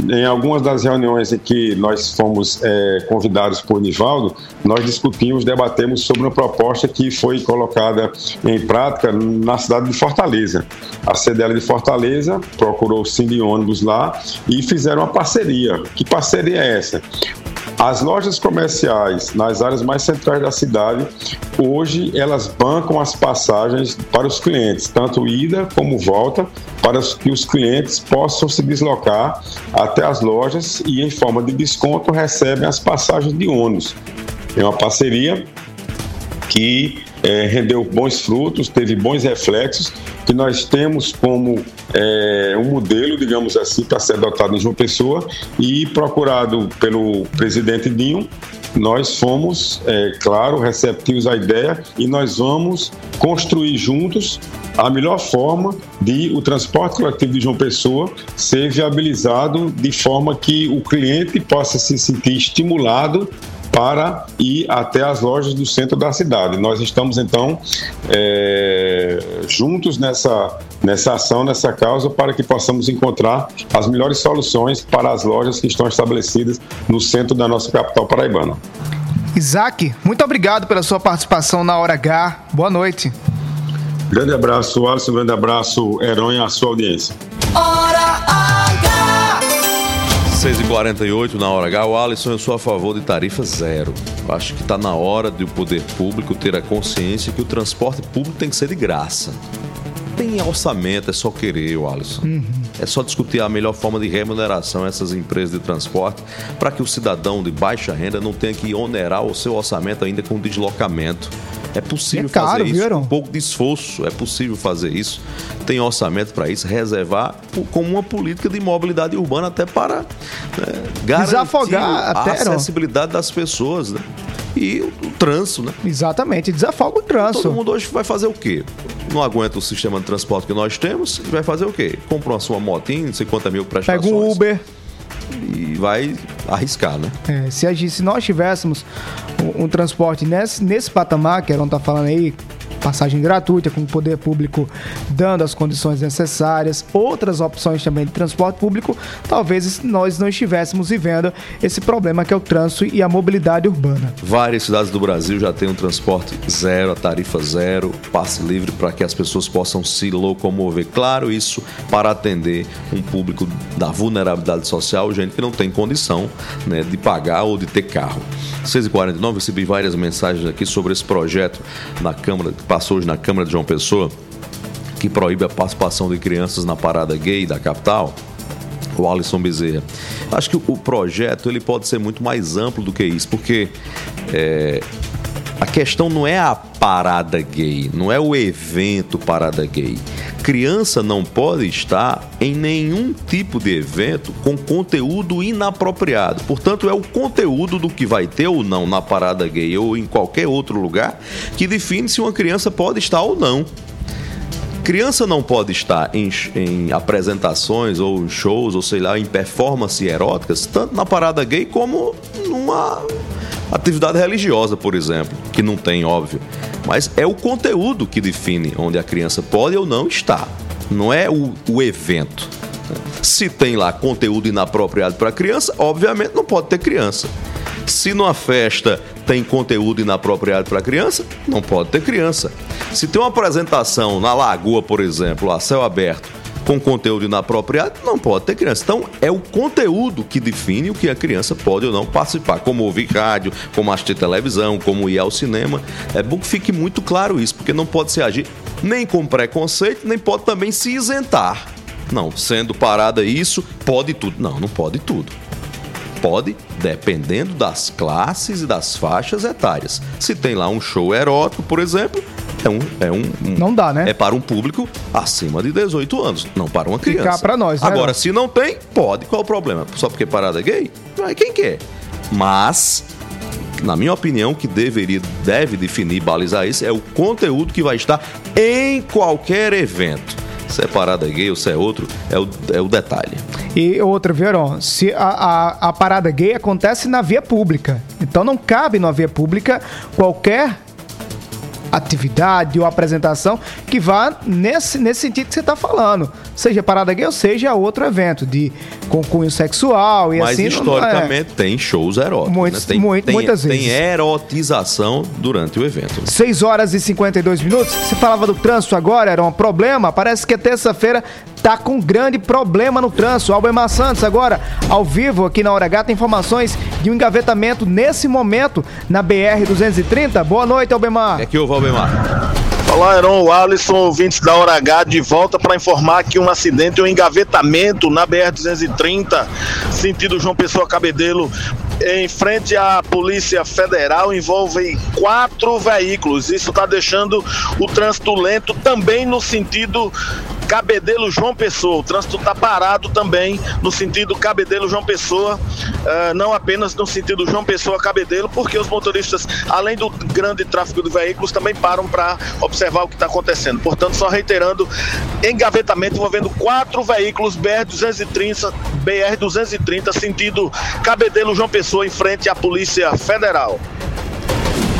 Em algumas das reuniões em que nós fomos eh, convidados por Nivaldo, nós discutimos, debatemos sobre uma proposta que foi colocada em prática na cidade de Fortaleza. A CDL de Fortaleza procurou o Cine ônibus lá e fizeram uma parceria. Que parceria é essa? As lojas comerciais nas áreas mais centrais da cidade, hoje elas bancam as passagens para os clientes, tanto ida como volta, para que os clientes possam se deslocar até as lojas e, em forma de desconto, recebem as passagens de ônibus. É uma parceria que eh, rendeu bons frutos, teve bons reflexos, que nós temos como eh, um modelo, digamos assim, para ser adotado em João Pessoa e procurado pelo presidente Dinho. Nós fomos, eh, claro, receptivos à ideia e nós vamos construir juntos a melhor forma de o transporte coletivo de João Pessoa ser viabilizado de forma que o cliente possa se sentir estimulado para ir até as lojas do centro da cidade. Nós estamos então é, juntos nessa, nessa ação, nessa causa, para que possamos encontrar as melhores soluções para as lojas que estão estabelecidas no centro da nossa capital paraibana. Isaac, muito obrigado pela sua participação na Hora H. Boa noite. Grande abraço, Alisson, grande abraço, Heron, e a sua audiência. Hora H. 6h48 na hora H. O Alisson, eu sou a favor de tarifa zero. Eu Acho que está na hora de o poder público ter a consciência que o transporte público tem que ser de graça. Tem orçamento, é só querer, o Alisson. É só discutir a melhor forma de remuneração essas empresas de transporte para que o cidadão de baixa renda não tenha que onerar o seu orçamento ainda com deslocamento. É possível É caro, fazer isso Heron? com pouco de esforço. É possível fazer isso. Tem orçamento para isso, reservar como uma política de mobilidade urbana até para né, garantir Desafogar a acessibilidade das pessoas, né? E o, o trânsito, né? Exatamente, desafoga o trânsito. Todo mundo hoje vai fazer o quê? Não aguenta o sistema de transporte que nós temos, vai fazer o quê? Compra uma sua motinha, não sei quantas mil prestações. Pega um Uber. E vai arriscar, né? É, se, a se nós tivéssemos um, um transporte nesse, nesse patamar que Aaron tá falando aí, passagem gratuita, com o poder público dando as condições necessárias, outras opções também de transporte público, talvez nós não estivéssemos vivendo esse problema que é o trânsito e a mobilidade urbana. Várias cidades do Brasil já têm um transporte zero, a tarifa zero, passe livre para que as pessoas possam se locomover. Claro, isso para atender um público da vulnerabilidade social, gente que não tem condição né, de pagar ou de ter carro. 6h49, recebi várias mensagens aqui sobre esse projeto na Câmara, passou hoje na Câmara de João Pessoa, que proíbe a participação de crianças na parada gay da capital o Alisson Bezerra. Acho que o projeto ele pode ser muito mais amplo do que isso, porque é, a questão não é a parada gay, não é o evento parada gay. Criança não pode estar em nenhum tipo de evento com conteúdo inapropriado. Portanto, é o conteúdo do que vai ter ou não na parada gay ou em qualquer outro lugar que define se uma criança pode estar ou não criança não pode estar em, em, apresentações ou shows, ou sei lá, em performances eróticas, tanto na parada gay como numa atividade religiosa, por exemplo, que não tem, óbvio. Mas é o conteúdo que define onde a criança pode ou não estar, não é o, o evento. Se tem lá conteúdo inapropriado para criança, obviamente não pode ter criança. Se numa festa tem conteúdo inapropriado para criança, não pode ter criança. Se tem uma apresentação na lagoa, por exemplo, a céu aberto, com conteúdo inapropriado, não pode ter criança. Então, é o conteúdo que define o que a criança pode ou não participar, como ouvir rádio, como assistir televisão, como ir ao cinema. É bom que fique muito claro isso, porque não pode se agir nem com preconceito, nem pode também se isentar. Não, sendo parada isso, pode tudo. Não, não pode tudo. Pode, dependendo das classes e das faixas etárias. Se tem lá um show erótico, por exemplo, é um, é um, um, Não dá, né? É para um público acima de 18 anos, não para uma criança. Ficar para nós, né? Agora, se não tem, pode. Qual o problema? Só porque parada é gay? Quem quer. Mas na minha opinião, que deveria, deve definir, balizar isso, é o conteúdo que vai estar em qualquer evento. Se é parada gay ou se é outro, é o, é o detalhe. E outra, Verão, se a, a, a parada gay acontece na via pública. Então não cabe na via pública qualquer atividade ou apresentação que vá nesse, nesse sentido que você está falando. Seja parada gay ou seja outro evento de com cunho sexual e Mas assim. historicamente é. tem shows eróticos. Muitos, né? tem, muito, tem, muitas vezes. Tem erotização durante o evento. 6 horas e 52 minutos. Você falava do trânsito agora, era um problema. Parece que é terça-feira tá com grande problema no trânsito. Albemar Santos agora, ao vivo aqui na Hora H, tem informações de um engavetamento nesse momento na BR-230. Boa noite, Albemar. É que houve, Albemar. Olá, Heron, Alisson, ouvintes da Hora H, de volta para informar que um acidente, um engavetamento na BR-230, sentido João Pessoa Cabedelo, em frente à Polícia Federal, envolve quatro veículos. Isso está deixando o trânsito lento também no sentido Cabedelo João Pessoa. O trânsito está parado também no sentido Cabedelo João Pessoa, uh, não apenas no sentido João Pessoa Cabedelo, porque os motoristas, além do grande tráfego de veículos, também param para observar o que está acontecendo. Portanto, só reiterando, engavetamento envolvendo quatro veículos BR-230, BR-230, sentido Cabedelo João Pessoa, em frente à Polícia Federal.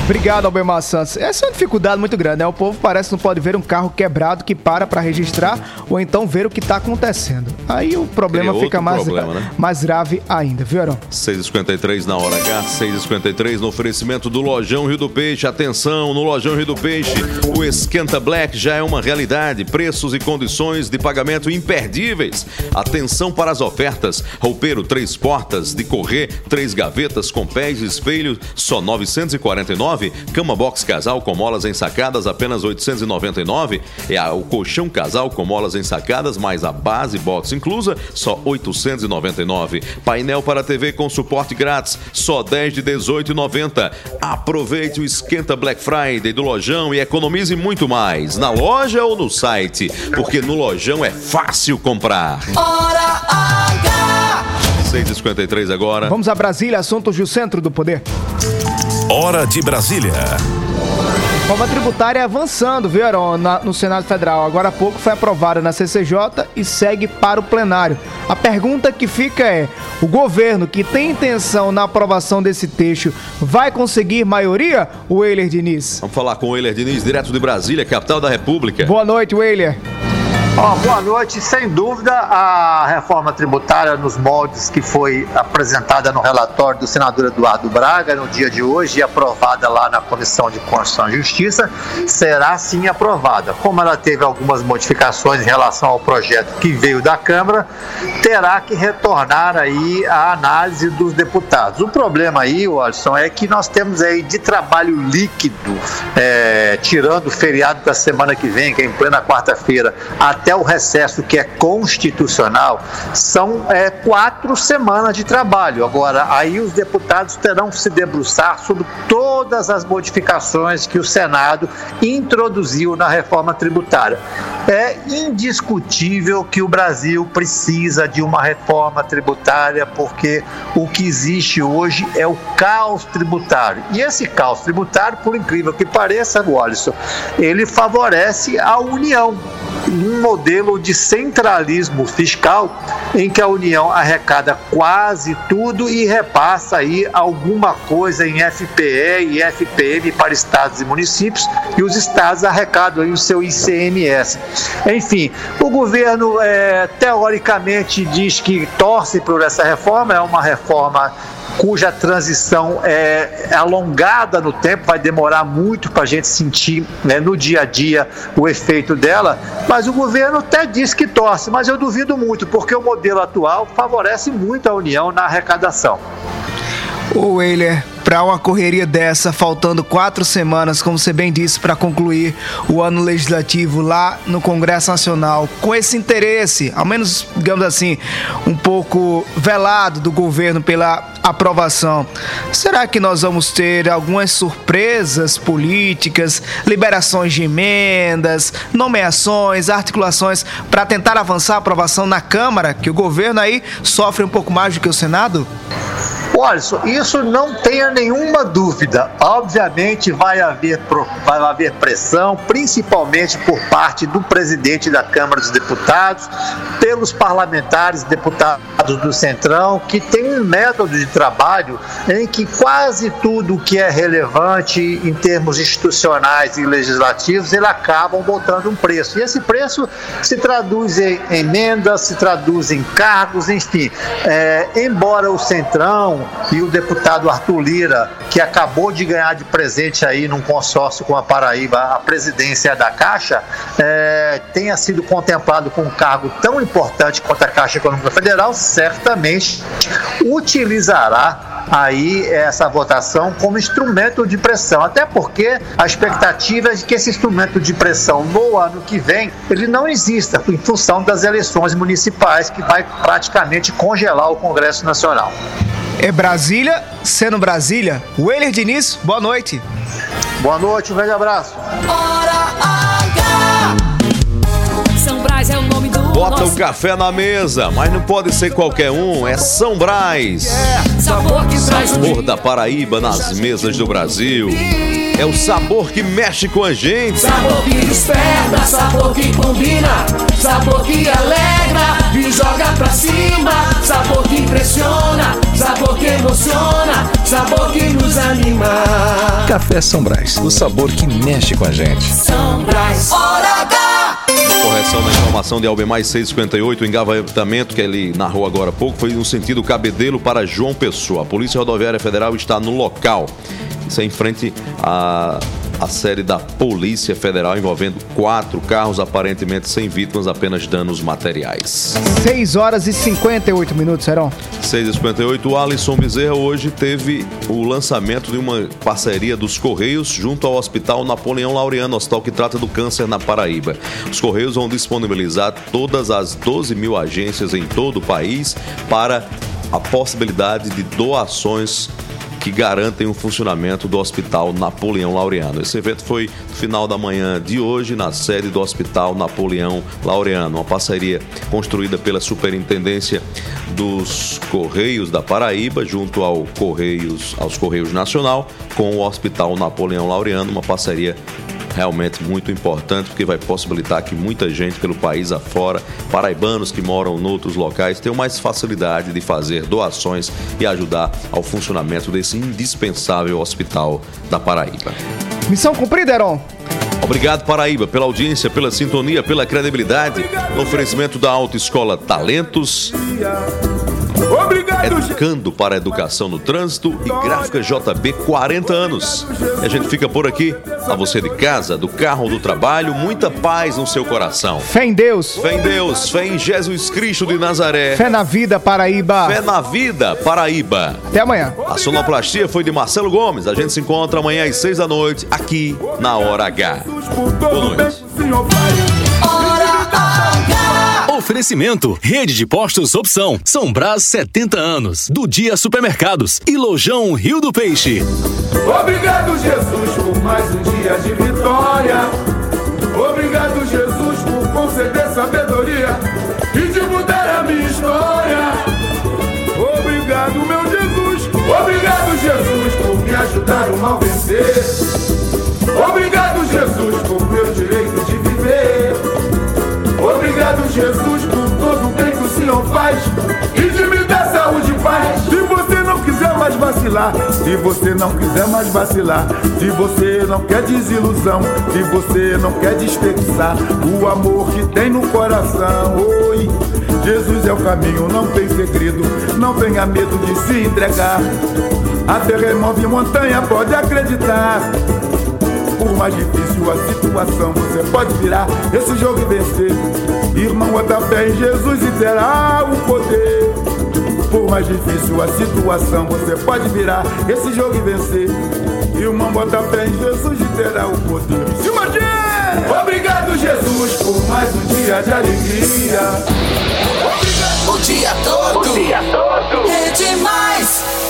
Obrigado, Albemar Santos. Essa é uma dificuldade muito grande, né? O povo parece que não pode ver um carro quebrado que para para registrar ou então ver o que está acontecendo. Aí o problema fica mais, problema, né? mais grave ainda, viu, Arão? 6h53 na hora H, 6h53 no oferecimento do Lojão Rio do Peixe. Atenção, no Lojão Rio do Peixe, o Esquenta Black já é uma realidade. Preços e condições de pagamento imperdíveis. Atenção para as ofertas. Roupeiro, três portas de correr, três gavetas com pés e espelhos, só 949. Cama box casal com molas ensacadas, apenas 899. É a- o colchão casal com molas ensacadas, mais a base box inclusa, só 899. Painel para TV com suporte grátis, só 10 de 18,90. Aproveite o Esquenta Black Friday do Lojão e economize muito mais, na loja ou no site, porque no Lojão é fácil comprar. Hora H! 6h53 agora. Vamos a Brasília, assuntos do Centro do Poder. Hora de Brasília. Reforma tributária avançando, viu, Heron, na, no Senado Federal. Agora há pouco foi aprovada na CCJ e segue para o plenário. A pergunta que fica é: o governo que tem intenção na aprovação desse texto vai conseguir maioria, o Weiler Diniz? Vamos falar com o Weiler Diniz, direto de Brasília, capital da República. Boa noite, Weiler. Oh, boa noite. Sem dúvida, a reforma tributária nos moldes que foi apresentada no relatório do senador Eduardo Braga no dia de hoje e aprovada lá na Comissão de Constituição e Justiça será sim aprovada. Como ela teve algumas modificações em relação ao projeto que veio da Câmara, terá que retornar aí a análise dos deputados. O problema aí, Watson, é que nós temos aí de trabalho líquido, é, tirando o feriado da semana que vem, que é em plena quarta-feira, até o recesso que é constitucional, são é, quatro semanas de trabalho. Agora, aí os deputados terão que se debruçar sobre todas as modificações que o Senado introduziu na reforma tributária. É indiscutível que o Brasil precisa de uma reforma tributária, porque o que existe hoje é o caos tributário. E esse caos tributário, por incrível que pareça, Wallison, ele favorece a União um modelo de centralismo fiscal em que a União arrecada quase tudo e repassa aí alguma coisa em FPE e FPM para estados e municípios e os estados arrecadam aí o seu ICMS. Enfim, o governo é, teoricamente diz que torce por essa reforma, é uma reforma cuja transição é alongada no tempo, vai demorar muito para a gente sentir né, no dia a dia o efeito dela, mas o governo até diz que torce, mas eu duvido muito, porque o modelo atual favorece muito a União na arrecadação. O Weiler, para uma correria dessa, faltando quatro semanas, como você bem disse, para concluir o ano legislativo lá no Congresso Nacional, com esse interesse, ao menos, digamos assim, um pouco velado do governo pela aprovação, será que nós vamos ter algumas surpresas políticas, liberações de emendas, nomeações, articulações para tentar avançar a aprovação na Câmara, que o governo aí sofre um pouco mais do que o Senado? Olha, isso não tenha nenhuma dúvida. Obviamente vai haver, vai haver pressão, principalmente por parte do presidente da Câmara dos Deputados, pelos parlamentares deputados do Centrão, que tem um método de trabalho em que quase tudo que é relevante em termos institucionais e legislativos, eles acabam botando um preço. E esse preço se traduz em emendas, se traduz em cargos, enfim. É, embora o Centrão e o deputado Arthur Lira, que acabou de ganhar de presente aí num consórcio com a Paraíba a presidência da Caixa, é, tenha sido contemplado com um cargo tão importante quanto a Caixa Econômica Federal, certamente utilizará aí essa votação como instrumento de pressão, até porque a expectativa é de que esse instrumento de pressão no ano que vem ele não exista em função das eleições municipais que vai praticamente congelar o Congresso Nacional. É Brasília, sendo Brasília. Weiler Diniz, boa noite. Boa noite, um grande abraço. São Brás é o nome do Bota o café na mesa, mas não pode ser qualquer um, é São Brás. Sabor que traz Sabor da Paraíba nas mesas do Brasil. É o sabor que mexe com a gente. Sabor que desperta, sabor que combina, sabor que alegra e joga pra cima. Sabor que impressiona, sabor que emociona, sabor que nos anima. Café São Brás, o sabor que mexe com a gente. São Brás, hora H. Correção da informação de Albemais 658, o engavetamento que ele narrou agora há pouco foi no sentido Cabedelo para João Pessoa. A Polícia Rodoviária Federal está no local. Isso é em frente à, à série da Polícia Federal envolvendo quatro carros, aparentemente sem vítimas, apenas danos materiais. 6 horas e 58 minutos, Heron. 6 e 58 o Alisson Bezerra hoje teve o lançamento de uma parceria dos Correios junto ao Hospital Napoleão Laureano, hospital que trata do câncer na Paraíba. Os Correios vão disponibilizar todas as 12 mil agências em todo o país para a possibilidade de doações que garantem o funcionamento do Hospital Napoleão Laureano. Esse evento foi no final da manhã de hoje na sede do Hospital Napoleão Laureano, uma parceria construída pela Superintendência dos Correios da Paraíba junto ao Correios, aos Correios Nacional com o Hospital Napoleão Laureano, uma parceria realmente muito importante, porque vai possibilitar que muita gente pelo país afora, paraibanos que moram em outros locais, tenham mais facilidade de fazer doações e ajudar ao funcionamento desse indispensável hospital da Paraíba. Missão cumprida, Heron. Obrigado, Paraíba, pela audiência, pela sintonia, pela credibilidade. No oferecimento da Autoescola Talentos. Educando para a educação no trânsito e Gráfica JB 40 anos. E a gente fica por aqui. A você de casa, do carro ou do trabalho, muita paz no seu coração. Fé em Deus. Fé em Deus, fé em Jesus Cristo de Nazaré. Fé na vida, Paraíba. Fé na vida, Paraíba. Até amanhã. A sonoplastia foi de Marcelo Gomes. A gente se encontra amanhã às seis da noite, aqui na Hora H. Boa noite. Oferecimento: Rede de Postos Opção. São Brás 70 anos. Do Dia Supermercados. E Lojão Rio do Peixe. Obrigado, Jesus, por mais um dia de vitória. Obrigado, Jesus, por conceder sabedoria e de mudar a minha história. Obrigado, meu Jesus. Obrigado, Jesus, por me ajudar o mal vencer. Obrigado, Jesus, por Jesus, por todo o bem que o Senhor faz e de me dar saúde e paz. Se você não quiser mais vacilar, se você não quiser mais vacilar, se você não quer desilusão, se você não quer desperdiçar o amor que tem no coração, oi. Jesus é o caminho, não tem segredo, não tenha medo de se entregar. Até remove montanha, pode acreditar por mais difícil a situação, você pode virar esse jogo e vencer. Irmão, bota fé em Jesus e terá o poder. Por mais difícil a situação, você pode virar esse jogo e vencer. Irmão, bota fé em Jesus e terá o poder. Silva Obrigado, Jesus, por mais um dia de alegria. O dia todo. O dia todo. É demais.